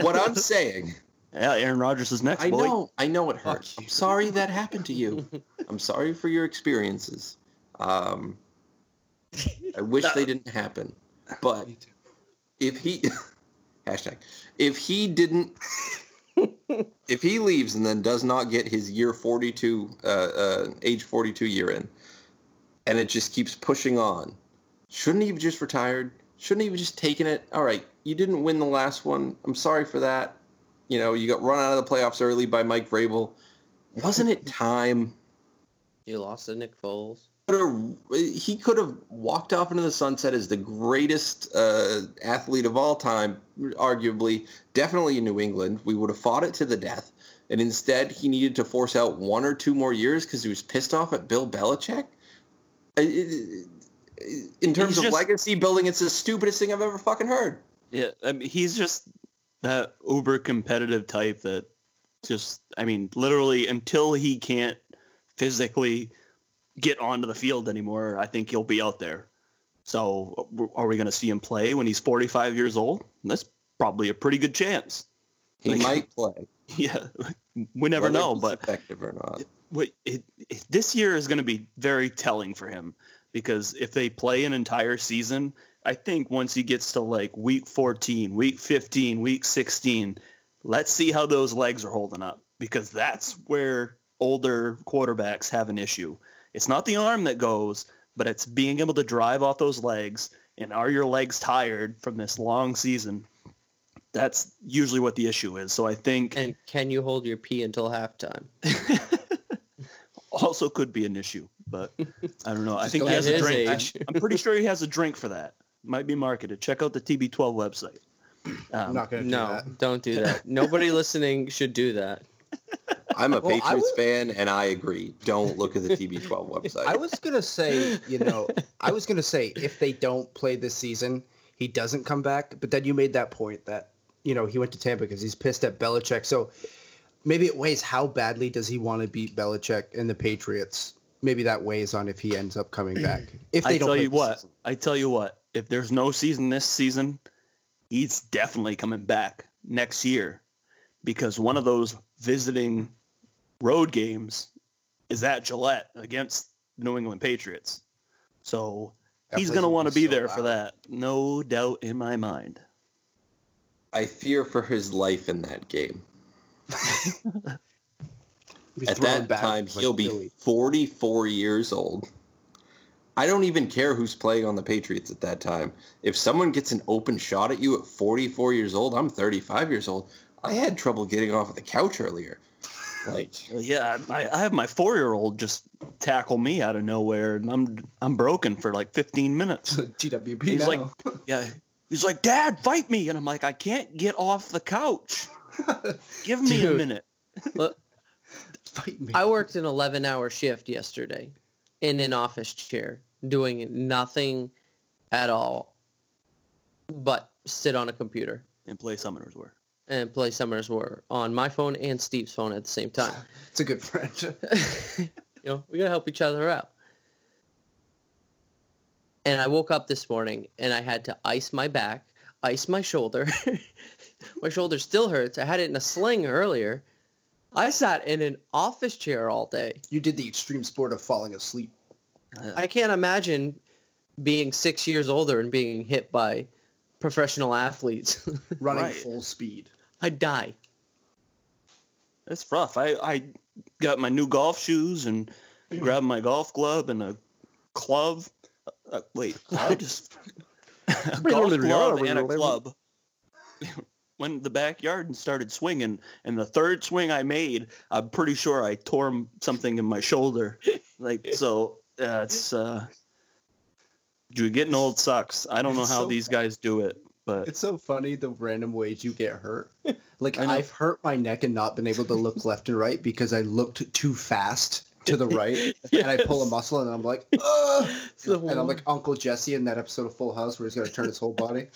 What I'm saying. Yeah, Aaron Rodgers is next, I boy. know, I know it hurts. I'm sorry that happened to you. I'm sorry for your experiences. Um, I wish they didn't happen. But if he hashtag. If he didn't if he leaves and then does not get his year 42 uh, uh, age 42 year in and it just keeps pushing on shouldn't he have just retired? Shouldn't he have just taken it? All right you didn't win the last one. I'm sorry for that. You know you got run out of the playoffs early by mike vrabel. Wasn't it time? You lost to Nick Foles. Have- he could have walked off into the sunset as the greatest uh, athlete of all time, arguably, definitely in New England. We would have fought it to the death. And instead, he needed to force out one or two more years because he was pissed off at Bill Belichick. In terms of legacy building, it's the stupidest thing I've ever fucking heard. Yeah, I mean, he's just that uber competitive type that just, I mean, literally until he can't physically get onto the field anymore, I think he'll be out there. So, are we going to see him play when he's 45 years old? That's probably a pretty good chance. He Like- might play. Yeah, we never whether know, but effective or not. Wait, it, it, this year is going to be very telling for him because if they play an entire season, I think once he gets to like week 14, week 15, week 16, let's see how those legs are holding up because that's where older quarterbacks have an issue. It's not the arm that goes, but it's being able to drive off those legs. And are your legs tired from this long season? That's usually what the issue is. So I think And can you hold your pee until halftime? also could be an issue, but I don't know. I think he has a drink. I, age. am pretty sure he has a drink for that. Might be marketed. Check out the TB12 website. I'm Um, not gonna do No, that. don't do that. Nobody listening should do that. I'm a Well, Patriots would- fan, and I agree. Don't look at the TB12 website. I was gonna say, you know, I was gonna say if they don't play this season, he doesn't come back. But then you made that point that you know he went to Tampa because he's pissed at Belichick. So maybe it weighs how badly does he want to beat Belichick and the Patriots. Maybe that weighs on if he ends up coming back. If they I don't tell play you what. season. I tell you what. If there's no season this season, he's definitely coming back next year because one of those visiting road games is at Gillette against the New England Patriots. So That he's going to want to be be so there for that. No doubt in my mind. I fear for his life in that game. At that back time, like he'll be Philly. 44 years old. I don't even care who's playing on the Patriots at that time. If someone gets an open shot at you at 44 years old, I'm 35 years old. I had trouble getting off of the couch earlier. Like, uh, Yeah, I, I have my four-year-old just tackle me out of nowhere, and I'm I'm broken for like 15 minutes. GWP He's now. like, yeah, he's like, Dad, fight me, and I'm like, I can't get off the couch. Give me a minute. Look, Fight me. I worked an 11 hour shift yesterday in an office chair doing nothing at all but sit on a computer And play Summoners War. And play Summoners War on my phone and Steve's phone at the same time. It's a good friend. you know, we gotta help each other out. And I woke up this morning and I had to ice my back, ice my shoulder. my shoulder still hurts. I had it in a sling earlier. I sat in an office chair all day. You did the extreme sport of falling asleep. I can't imagine being six years older and being hit by professional athletes. running Right. full speed. I'd die. That's rough. I, I got my new golf shoes and grabbed my golf glove and a club. Uh, wait, I just a golf glove and a club. Went in the backyard and started swinging, and the third swing I made, I'm pretty sure I tore something in my shoulder. Like so, uh, it's uh, you getting old sucks. I don't know how these guys do it, but It's so funny the random ways you get hurt. Like. I've hurt my neck and not been able to look left and right because I looked too fast to the right, and I pull a muscle, and I'm like, Ugh! It's the and I'm like Uncle Jesse in that episode of Full House where he's gonna turn his whole body.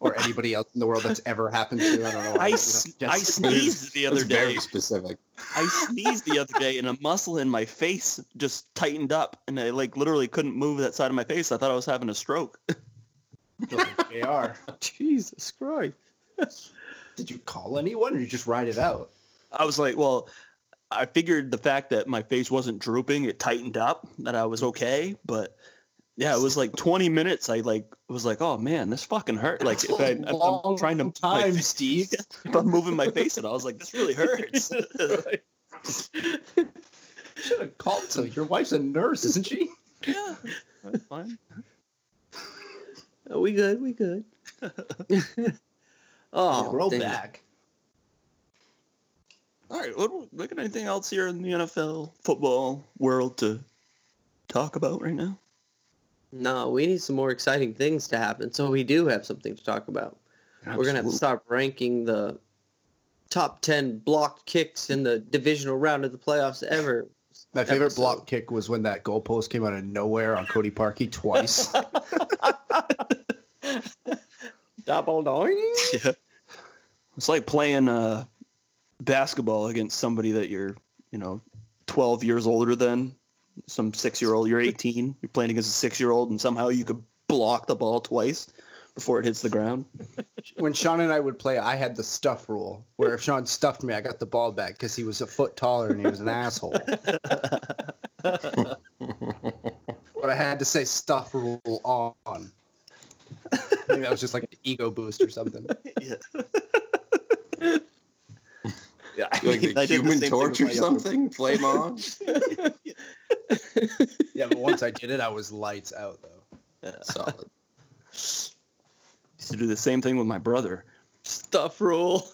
or anybody else in the world that's ever happened to. I don't know. why I, that's s- I sneezed the other day. very specific. I sneezed the other day and a muscle in my face just tightened up and I like literally couldn't move that side of my face. I thought I was having a stroke. They are. Jesus Christ. Did you call anyone or you just ride it out? I was like, well, I figured the fact that my face wasn't drooping, it tightened up, that I was okay. But yeah, it was like 20 minutes. I like was like, oh man, this fucking hurt. Like if, I, if I'm trying to time, my- Steve. if I'm moving my face, and I was like, this really hurts. Should have called. So your wife's a nurse, isn't she? yeah, that's fine. Oh, we good. We good. oh, Roll dang back. All right, what, look at anything else here in the NFL football world to talk about right now? No, we need some more exciting things to happen. So we do have something to talk about. We're gonna have to Absolutely. start ranking the top ten blocked kicks in the divisional round of the playoffs ever. My favorite episode. block kick was when that goalpost came out of nowhere on Cody Parkey twice. Double doing. Yeah. It's like playing uh, basketball against somebody that you're, you know, 12 years older than. Some six year old, you're 18, you're playing against a six year old, and somehow you could block the ball twice before it hits the ground. when Shawn and I would play, I had the stuff rule, where if Shawn stuffed me, I got the ball back because he was a foot taller and he was an asshole. but I had to say stuff rule on. Maybe that was just like an ego boost or something. yeah. yeah, I Like mean, the I did the human same torch or my younger- something? Flame on? Yeah, but once I did it, I was lights out though. Yeah. Solid. Used to do the same thing with my brother. Stuff rule.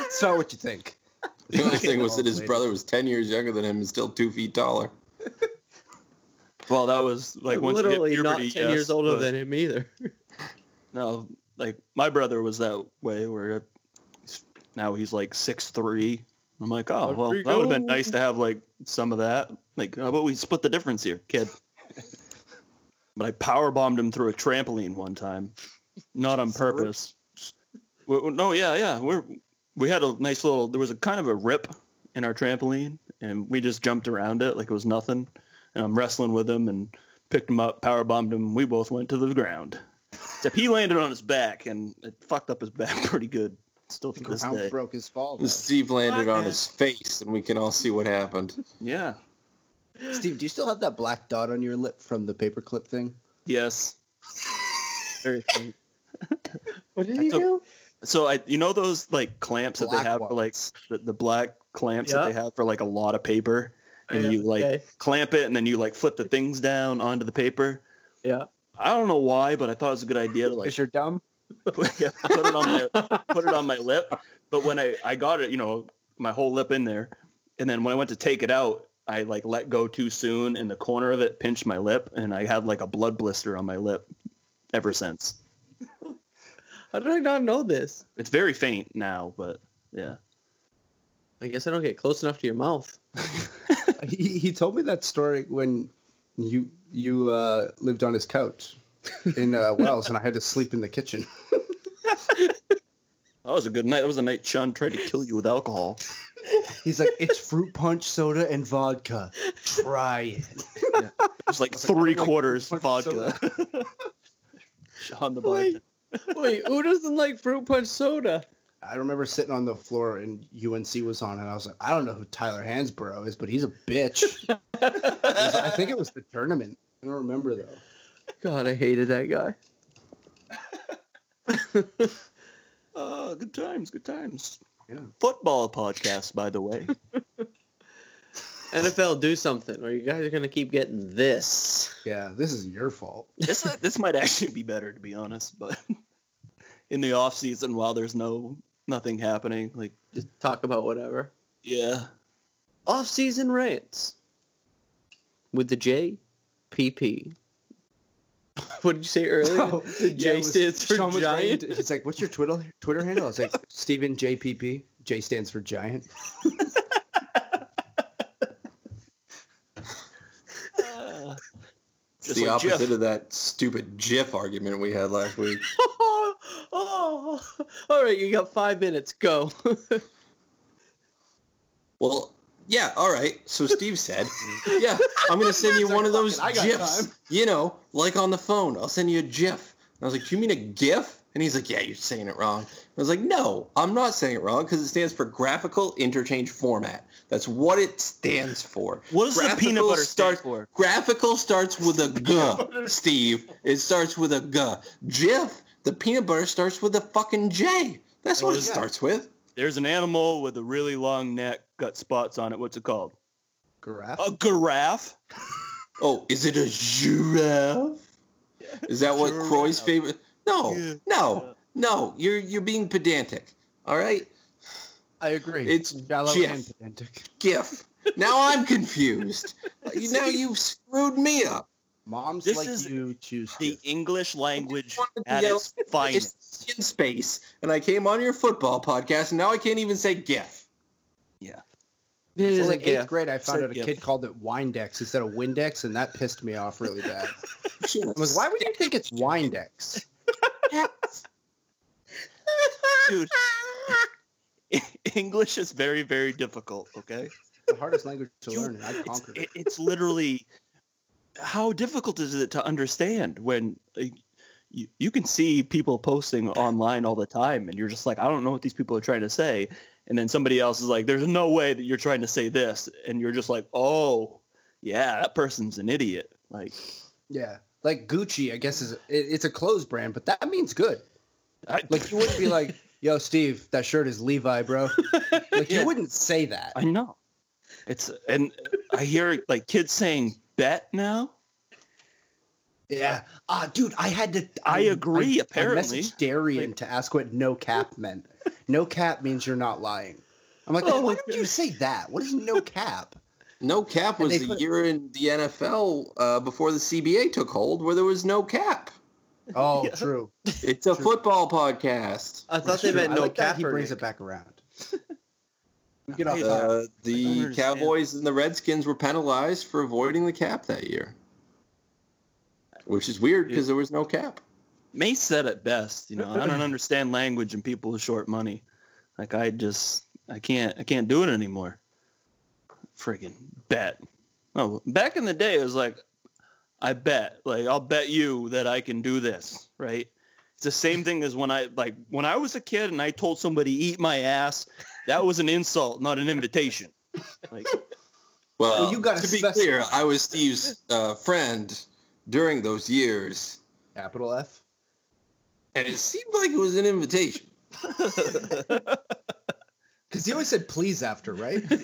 It's not what you think. The only thing was that his brother was 10 years younger than him and still two feet taller. Well, that was like once you hit literally not ten yes, years older but- than him either. No, like my brother was that way where now he's like six three. I'm like, oh There well, we that would have been nice to have like some of that. Like, how about we split the difference here, kid? but I power bombed him through a trampoline one time, not on purpose. Well, no, yeah, yeah, we're we had a nice little. There was a kind of a rip in our trampoline, and we just jumped around it like it was nothing. And I'm wrestling with him and picked him up, power bombed him. We both went to the ground. Except he landed on his back and it fucked up his back pretty good. Still to this Ground day. broke his fall. though. Steve landed on his face, and we can all see what happened. Yeah. Steve, do you still have that black dot on your lip from the paperclip thing? Yes. Very funny. What did he do? do? So I, you know those like clamps that they have for like the, the black clamps that they have for like a lot of paper, and you like clamp it and then you like flip the things down onto the paper. Yeah. I don't know why, but I thought it was a good idea to like Because you're dumb. put, yeah, put it on my put it on my lip. But when I I got it, you know, my whole lip in there, and then when I went to take it out, I like let go too soon, and the corner of it pinched my lip, and I had like a blood blister on my lip ever since. How did I not know this? It's very faint now, but yeah. I guess I don't get close enough to your mouth. He, he told me that story when you you uh, lived on his couch in uh, Wells, and I had to sleep in the kitchen. That was a good night. That was a night Shawn tried to kill you with alcohol. He's like, "It's fruit punch, soda, and vodka. Try it." It was like was three like quarters fruit punch vodka. Shawn the Wait. bartender. Wait, who doesn't like fruit punch soda? I remember sitting on the floor and UNC was on, and I was like, "I don't know who Tyler Hansbrough is, but he's a bitch." Was- I think it was the tournament. I don't remember though. God, I hated that guy. Uh, good times, good times. Yeah. Football podcast, by the way. NFL, do something, or you guys are gonna keep getting this. Yeah, this is your fault. this uh, this might actually be better to be honest, but in the off season while there's no nothing happening, like Just talk about whatever. yeah, Off-season rants with the JPP. What did you say earlier? Oh, the J it was- stands for Shawn giant. It's like, what's your Twitter Twitter handle? I was like, Stephen JPP. J stands for giant. Uh, It's just the like opposite Jeff. of that stupid GIF argument we had last week. oh, oh, all right, you got five minutes. Go. Well, yeah, all right. So Steve said, yeah, I'm going to send you one of those GIFs. You know, like on the phone. I'll send you a GIF. And I was like, do you mean a GIF? And he's like, yeah, you're saying it wrong. I was like, no, I'm not saying it wrong because it stands for Graphical Interchange Format. That's what it stands for. What does the peanut Graphical butter stand start- for? Graphical starts with a G, Steve. It starts with a G. GIF, the peanut butter starts with a fucking J. That's oh, what Oh, it yeah. starts with. There's an animal with a really long neck, got spots on it. What's it called? Giraffe. A giraffe. Oh, is it a giraffe? Is that what Giraffe. Croy's favorite? No, Yeah. no, no. You're you're being pedantic. All right, I agree. It's shallow GIF. and pedantic. GIF. Now I'm confused. You- now you've screwed me up. Moms This like is you choose The GIF. English language wanted to at yell- its finest. In space, and I came on your football podcast, and now I can't even say GIF. It is Well, a in eighth gift. grade, I found out a GIF. kid called it Windex instead of Windex, and that pissed me off really bad. Shit. I was, why would you think it's Windex? Dude, English is very, very difficult, okay? The hardest language to You- learn, I It's, conquered it, it. it's literally how difficult is it to understand when like, you, you can see people posting online all the time and you're just like, I don't know what these people are trying to say. And then somebody else is like, there's no way that you're trying to say this. And you're just like, oh, yeah, that person's an idiot. Like, Yeah, like Gucci, I guess is it, it's a clothes brand, but that means good. I, Like you wouldn't be like, "Yo, Steve, that shirt is Levi, bro." Like Yeah. you wouldn't say that. I know. It's, and I hear like kids saying bet now. Yeah. Ah, dude, I had to. I agree, I, apparently. I Darian Like- to ask what no cap meant. No cap means you're not lying. I'm like, Oh why don't you say that? What is no cap? No cap was they the put- year in the NFL uh, before the CBA took hold, where there was no cap. Oh, Yeah. true. It's a True. football podcast. I thought That's they true. meant I no like cap. He brings it back around. We get off Uh, the. Cowboys and the Redskins were penalized for avoiding the cap that year, which is weird because there was no cap. Mace said it best. You know, I don't understand language and people with short money. Like I just, I can't, I can't do it anymore. Friggin' bet. Oh, back in the day, it was like, I bet, like I'll bet you that I can do this, right? It's the same thing as when I, like, when I was a kid and I told somebody eat my ass. That was an insult, not an invitation. Like, Well, Well, you gotta be specify. clear, I was Steve's uh, friend during those years, Capital F. and it seemed like it was an invitation. Because he always said please after, right?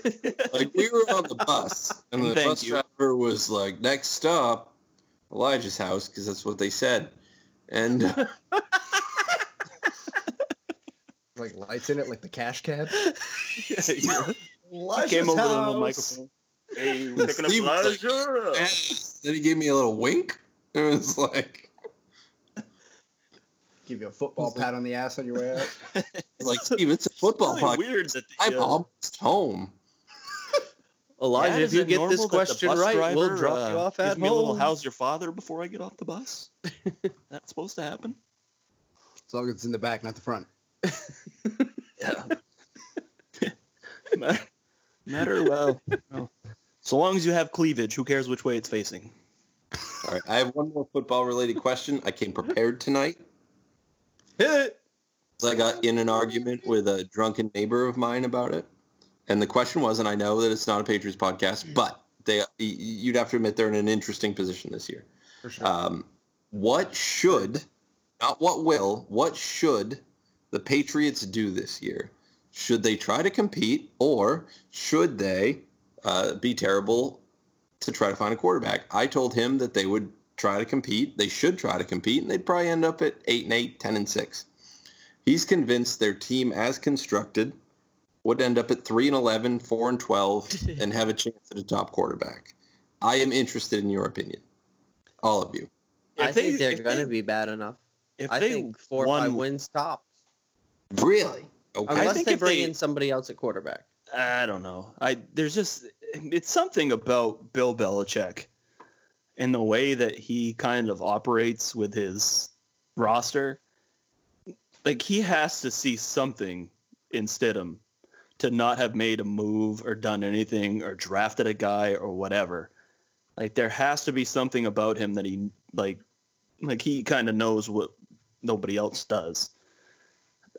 Like we were on the bus, and the Thank bus you. driver was like, "Next stop, Elijah's house," because that's what they said. And uh, like lights in it, like the cash cab. I came over to the microphone. Hey, picking up Steve was like, then he gave me a little wink. It was like, Give you a football pat on the ass on your way out. like Steve, it's a football really podcast. weird that I'm the, uh, almost home. Elijah, Dad, if you get this question bus right, we'll driver, drop you uh, off gives at me a little home. "How's your father?" before I get off the bus. That's supposed to happen. As long as it's in the back, not the front. Yeah. matter, matter well. well, So long as you have cleavage, who cares which way it's facing? All right, I have one more football-related question. I came prepared tonight. Hit. I got in an argument with a drunken neighbor of mine about it, and the question was, and I know that it's not a Patriots podcast, but they you'd have to admit they're in an interesting position this year. For sure. Um, what should, not what will, what should the Patriots do this year? Should they try to compete or should they uh, be terrible to try to find a quarterback? I told him that they would try to compete. They should try to compete, and they'd probably end up at 8 and 8, 10 and 6. He's convinced their team as constructed would end up at 3 and 11, 4 and 12, and have a chance at a top quarterback. I am interested in your opinion. All of you. I If they- think they're going to they- be bad enough. If I they think four or won, five wins tops. Really? Okay. Unless think they bring they- in somebody else at quarterback. I don't know. I there's just it's something about Bill Belichick and the way that he kind of operates with his roster. Like he has to see something in Stidham to not have made a move or done anything or drafted a guy or whatever. Like there has to be something about him that he like like he kind of knows what nobody else does.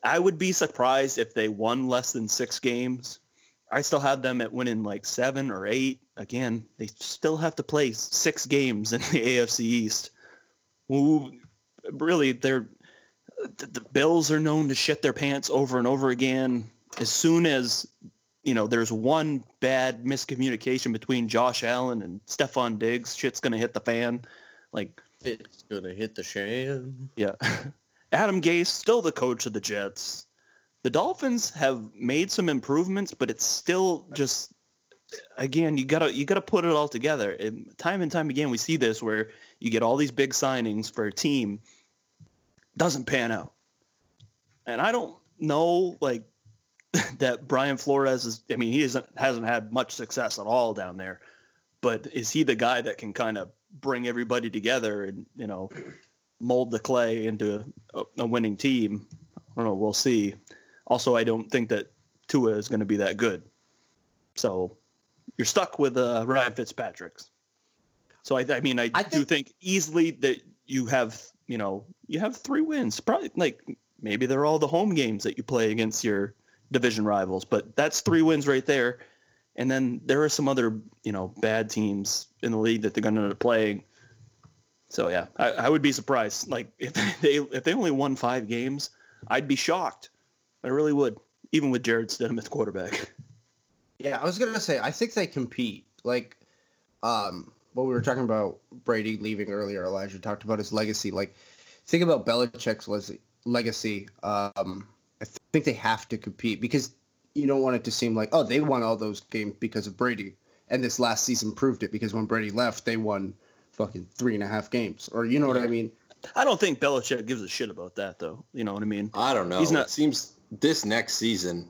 I would be surprised if they won less than 6 games. I still have them at winning like 7 or 8. Again, they still have to play 6 games in the AFC East. Who really they're the, the Bills are known to shit their pants over and over again. As soon as you know there's one bad miscommunication between Josh Allen and Stefon Diggs, shit's gonna hit the fan. Like It's going to hit the sham. yeah, Adam Gase still the coach of the Jets. The Dolphins have made some improvements, but it's still just again you gotta you gotta put it all together. And time and time again we see this where you get all these big signings for a team doesn't pan out. And I don't know like that Brian Flores is I mean he isn't hasn't had much success at all down there. But is he the guy that can kind of bring everybody together and, you know, mold the clay into a, a winning team? I don't know, we'll see. Also, I don't think that Tua is going to be that good. So you're stuck with uh, Ryan Fitzpatrick's. So I, I mean, I, I do think- think easily that you have, you know, you have three wins. Probably like maybe they're all the home games that you play against your division rivals, but that's three wins right there. And then there are some other, you know, bad teams in the league that they're going to end up playing. So yeah, I, I would be surprised. Like if they if they only won five games, I'd be shocked. I really would, even with Jarrett Stidham at quarterback. Yeah, I was gonna say I think they compete. Like, um, what we were talking about Brady leaving earlier. Elijah talked about his legacy. Like, think about Belichick's legacy. Um, I th- think they have to compete because you don't want it to seem like oh they won all those games because of Brady, and this last season proved it because when Brady left they won fucking three and a half games or you know what I mean. I don't think Belichick gives a shit about that, though. You know what I mean? I don't know. He's not- It seems this next season,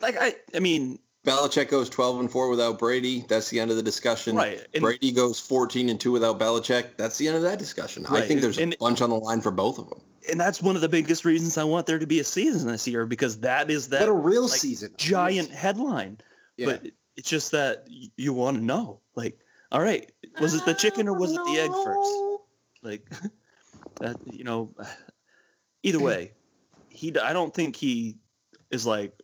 Like I, I mean, Belichick goes 12 and 4 without Brady. That's the end of the discussion. Right, and- Brady goes 14 and 2 without Belichick. That's the end of that discussion. Right. I think there's and- a bunch on the line for both of them. and that's one of the biggest reasons I want there to be a season this year because that is that But a real like, season, giant headline. Yeah. But it's just that you want to know, like, all right, was it the chicken or was it the egg first? Like, that you know, either way, he. I don't think he is like,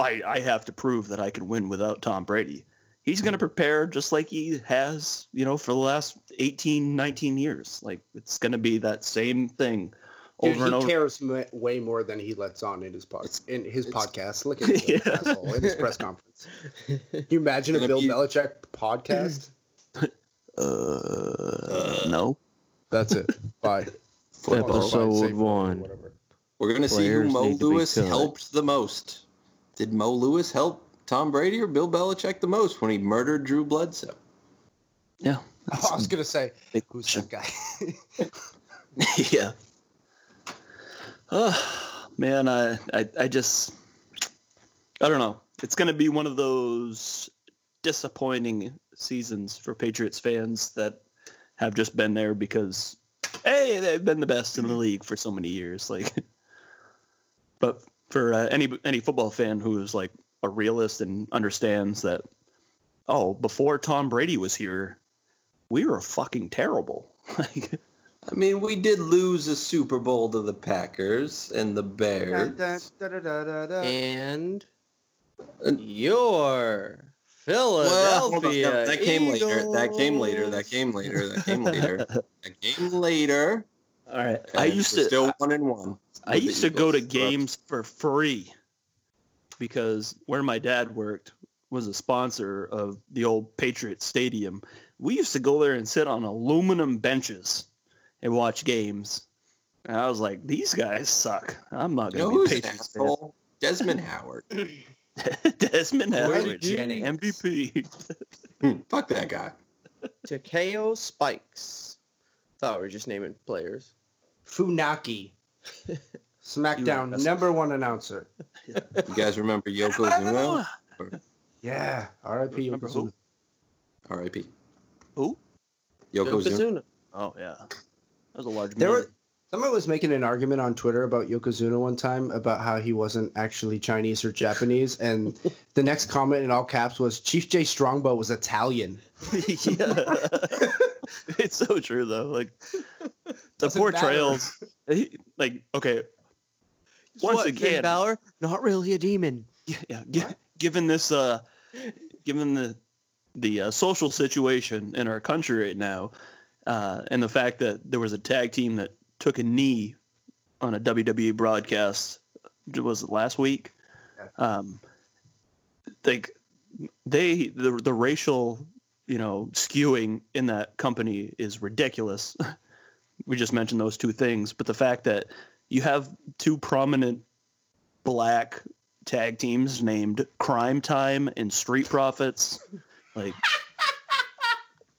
I I have to prove that I can win without Tom Brady. He's going to prepare just like he has, you know, for the last 18, 19 years. Like it's going to be that same thing Dude, over and he over. cares m- way more than he lets on in his pod, in his it's- podcast. Look at him, Yeah. asshole, in his press conference. Can you imagine a Bill be- Belichick podcast? Uh, no. That's it. Bye. Football. Episode one. whatever. We're going to see who Mo need to be Lewis helped the most. Did Mo Lewis help Tom Brady or Bill Belichick the most when he murdered Drew Bledsoe? Yeah. I was gonna say, Big who's question. that guy? yeah. Oh man, I, I I just I don't know. It's gonna be one of those disappointing seasons for Patriots fans that have just been there because hey, they've been the best in the league for so many years. Like, but for uh, any any football fan who is like a realist and understands that, oh, before Tom Brady was here, we were fucking terrible. Like. I mean, we did lose a Super Bowl to the Packers and the Bears. and And- your Well, hold on. Philadelphia. No, that came later. That came later. That came later. That came later. that came later. All right. I used to still one and one. I used to go to games for free because where my dad worked was a sponsor of the old Patriot Stadium. We used to go there and sit on aluminum benches and watch games. And I was like, these guys suck. I'm not going to who's be a an Patriots fan. Desmond Howard. Desmond Howard, Jennings. MVP. Hmm, Fuck that guy. Takeo Spikes. Thought we were just naming players. Funaki. SmackDown That's- number one announcer. You guys remember Yokozuna? Yeah. R.I.P. Yokozuna. R.I.P. Who? Yokozuna. Yokozuna. Oh yeah, that was a large. There were someone was making an argument on Twitter about Yokozuna one time about how he wasn't actually Chinese or Japanese, and the next comment in all caps was Chief Jay Strongbow was Italian. yeah. it's so true though. Like the Doesn't portrayals, he- like okay, once What, Finn again, Balor, not really a demon. yeah, gi- given this, uh, given the the uh, social situation in our country right now, uh, and the fact that there was a tag team that took a knee on a WWE broadcast, was it last week? Um, like they the the racial you know skewing in that company is ridiculous. we just mentioned those two things, but the fact that you have two prominent black tag teams named Cryme Tyme and Street Profits, like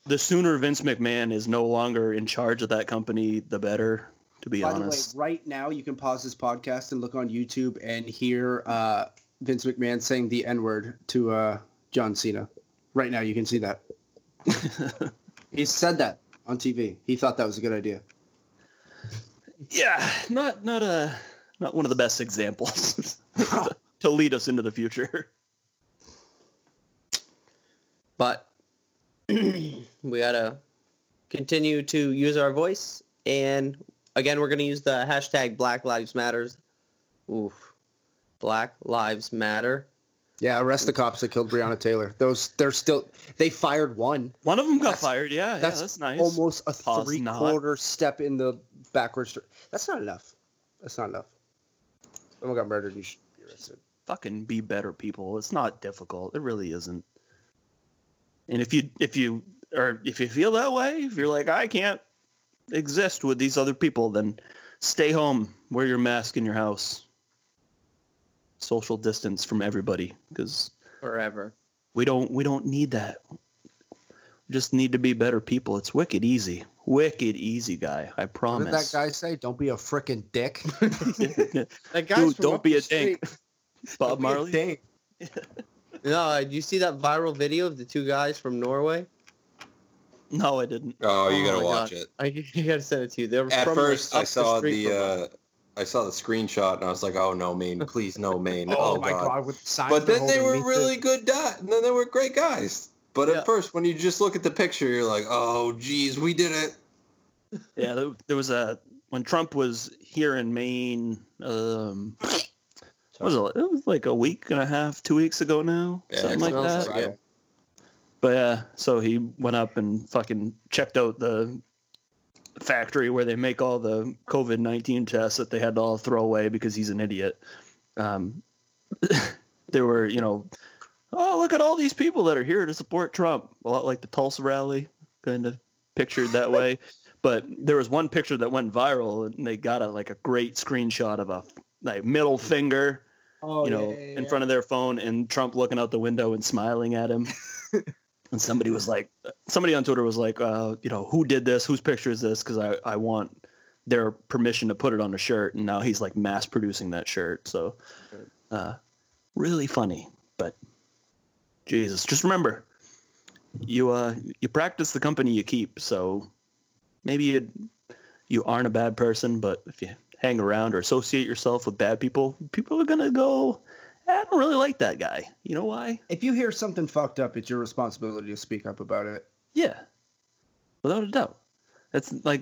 the sooner Vince McMahon is no longer in charge of that company, the better. To be By honest, the way, right now you can pause this podcast and look on YouTube and hear uh, Vince McMahon saying the N word to uh, John Cena. Right now you can see that. he said that on TV. He thought that was a good idea. yeah, not not a not one of the best examples to lead us into the future. But we gotta continue to use our voice, and again, we're gonna use the hashtag Black Lives Matters. Oof, Black Lives Matter. Yeah, arrest the cops that killed Breonna Taylor. Those they're still they fired one. One of them got That's- fired. Yeah, That's, yeah, that's nice. almost a Pause three not. quarter step in the backwards. That's not enough. That's not enough. Someone got murdered. You should be arrested. fucking be better people. It's not difficult. It really isn't. And if you if you or if you feel that way, if you're like I can't exist with these other people, then stay home, wear your mask in your house. Social distance from everybody because Forever. we don't we don't need that. We just need to be better people. It's wicked easy. Wicked easy guy. I promise What did promise. that guy say? Don't be a freaking dick. That guy's Dude, from don't be the a dink. street. Bob Marley. Dick. No, uh, do you see that viral video of the two guys from Norway? No, I didn't. Oh, you Oh gotta my watch God. it. I you gotta send it to you. They were At from, like, first, I saw street the uh, I saw the screenshot and I was like, "Oh no, Maine, please no, Maine." Oh, Oh, my god. god. with signs But then they were me to- really good. Di- and then they were great guys. But Yeah. at first, when you just look at the picture, you're like, "Oh, geez, we did it." Yeah, there, there was a when Trump was here in Maine. Um, was it? It was like a week and a half, two weeks ago now, Yeah, something like that. like. But yeah, so he went up and fucking checked out the factory where they make all the COVID nineteen tests that they had to all throw away because he's an idiot. Um, there were, you know, oh look at all these people that are here to support Trump, a lot like the Tulsa rally, kind of pictured that way. But there was one picture that went viral, and they got a like a great screenshot of a like middle finger Oh, you know, yeah, yeah, in front of their phone and Trump looking out the window and smiling at him. and somebody was like, somebody on Twitter was like, uh, you know, who did this? Whose picture is this? Because I, I want their permission to put it on a shirt. And now he's like mass producing that shirt. So, uh, really funny. But Jesus, just remember, you uh, you practice the company you keep. So maybe you you aren't a bad person, but if you hang around or associate yourself with bad people, people are gonna go. I don't really like that guy. You know why? If you hear something fucked up, it's your responsibility to speak up about it. Yeah, without a doubt. That's like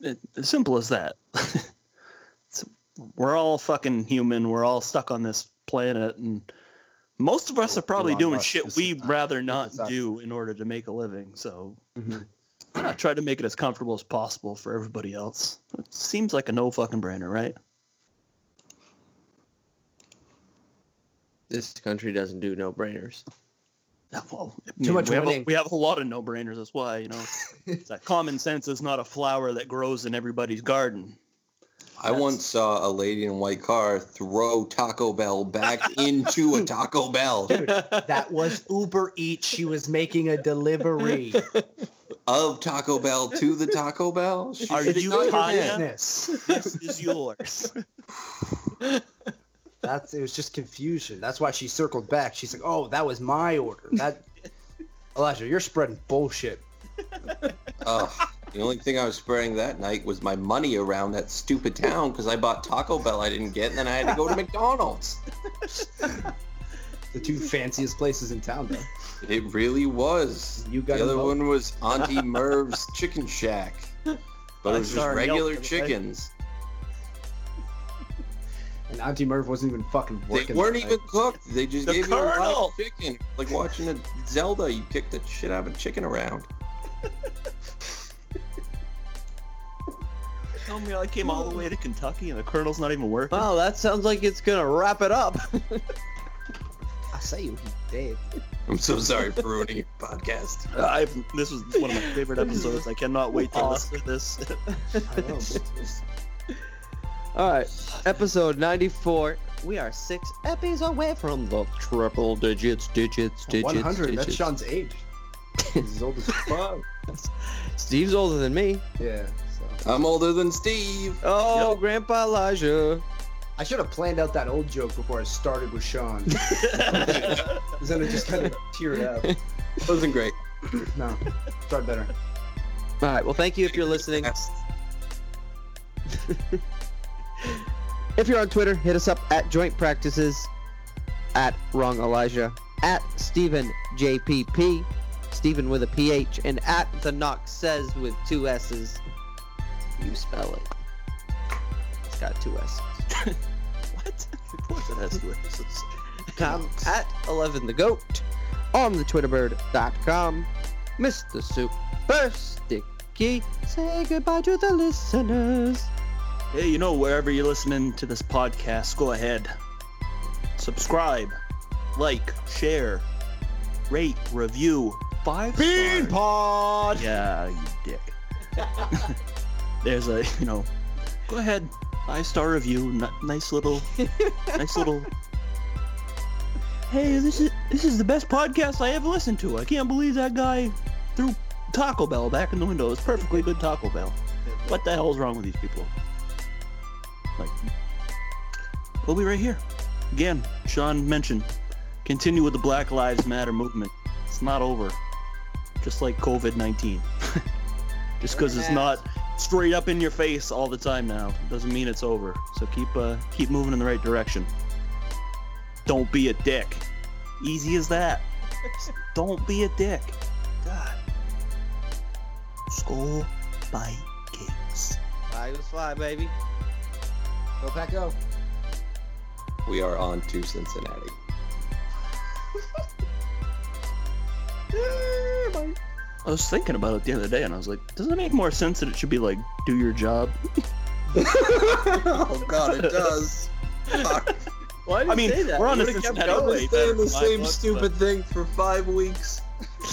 it, as simple as that. We're all fucking human. We're all stuck on this planet, and most of us are probably doing shit we'd rather not do in order to make a living. So mm-hmm. I tried to make it as comfortable as possible for everybody else. It seems like a no fucking brainer, right? This country doesn't do no brainers. Yeah, Well, I Too mean, much we have, a, we have a lot of no brainers. That's why, you know, it's that common sense is not a flower that grows in everybody's garden. I That's- once saw a lady in a white car throw Taco Bell back into a Taco Bell That was Uber Eats. She was making a delivery. of Taco Bell to the Taco Bell. She Are you not your Tanya? business." business. This is yours. That's it was just confusion. That's why she circled back. She's like, "Oh, that was my order." That Elijah, you're spreading bullshit. Ugh. the only thing I was spreading that night was my money around that stupid town because I bought Taco Bell I didn't get, and then I had to go to McDonald's. The two fanciest places in town, though. It really was. You got the other them both. one was Auntie Merv's Chicken Shack, but I it was just saw her Yelp regular the other chickens. And Auntie Merv wasn't even fucking working. They weren't even cooked. They just The gave you a live Colonel! chicken, like watching a Zelda. You kick the shit out of a chicken around. Tell me I came all the way to Kentucky and the Colonel's not even working. Wow, that sounds like it's gonna wrap it up. I say you be dead. I'm so sorry for ruining your podcast. Uh, I've this was one of my favorite episodes. I cannot wait to listen to this. I know. All right, episode 94. We are six epis away from the triple digits, digits, digits, 100. That's. Shawn's age. He's as old as fuck. Steve's older than me. Yeah. So I'm older than Steve. Oh, Grandpa Elijah. I should have planned out that old joke before I started with Sean. 'Cause then it just kind of teared up. It Wasn't great. No, start better. All right, well, thank you if you're listening. If you're on Twitter, hit us up at Joint Practices, at Wrong Elijah, at Stephen JPP, Stephen with a PH, and at The Knox Says with two S's. You spell it. It's got two S's. what? Of course it has to listen. I'm um, at 11 the Goat on the twitterbird.com. Mr. Super Sticky, say goodbye to the listeners. Hey, you know, wherever you're listening to this podcast, go ahead. Subscribe, like, share, rate, review, five stars. Pod! Yeah, you dick. There's a, you know, go ahead, five star review, n- nice little, nice little. Hey, this is this is the best podcast I ever listened to. I can't believe that guy threw Taco Bell back in the window. It's perfectly good Taco Bell. What the hell is wrong with these people? Like, we'll be right here. Again, Shawn mentioned, continue with the Black Lives Matter movement. It's not over. Just like COVID-19. Just because it's not straight up in your face all the time now doesn't mean it's over. So keep uh, keep moving in the right direction. Don't be a dick. Easy as that. Just don't be a dick. God. Skull by Kings. Fly was fly, baby. Go Pack Go. We are on to Cincinnati. I was thinking about it the other day, and I was like, doesn't it make more sense that it should be like, do your job? oh God, it does. Fuck. Why did I mean, say that? we're on the Cincinnati I've way saying the same months, stupid thing for five weeks.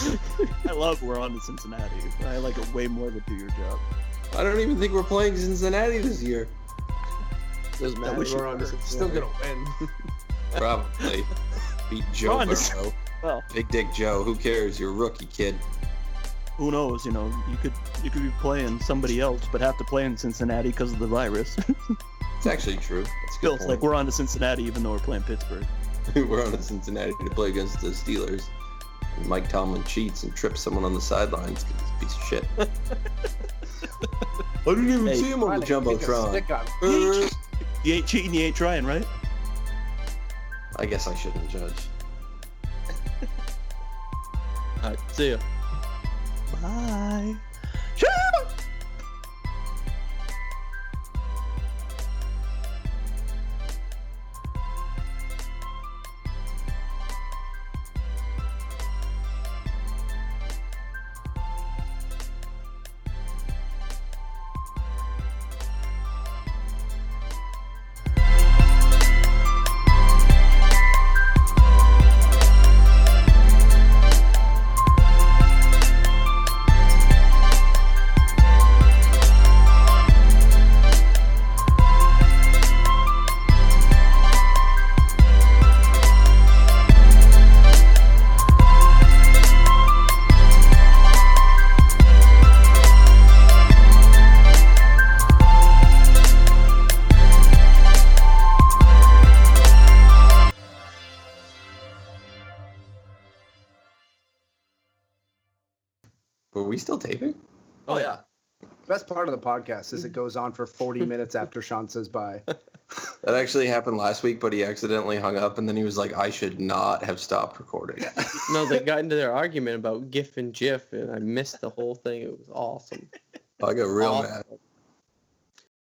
I love we're on to Cincinnati. I like it way more than do your job. I don't even think we're playing Cincinnati this year. Doesn't I matter. wish you We're on to were. Still gonna win. Probably. Beat Joe Ron, this- Burrow. Well, Big Dick Joe. Who cares? You're a rookie kid. who knows? You know, you could you could be playing somebody else, but have to play in Cincinnati because of the virus. It's actually true. It's Still, it's like we're on to Cincinnati even though we're playing Pittsburgh. we're on to Cincinnati to play against the Steelers. And Mike Tomlin cheats and trips someone on the sidelines. 'cause he's a piece of shit. I didn't even Hey. see him on the Trying to kick a jumbotron. Stick on- You ain't cheating, you ain't trying, right? I guess I shouldn't judge. All right, see ya. Bye. Part of the podcast is it goes on for 40 minutes after Shawn says bye. That actually happened last week, but he accidentally hung up, and then he was like, "I should not have stopped recording." No, they got into their argument about GIF and JIF, and I missed the whole thing. It was awesome. I got real Awesome. mad.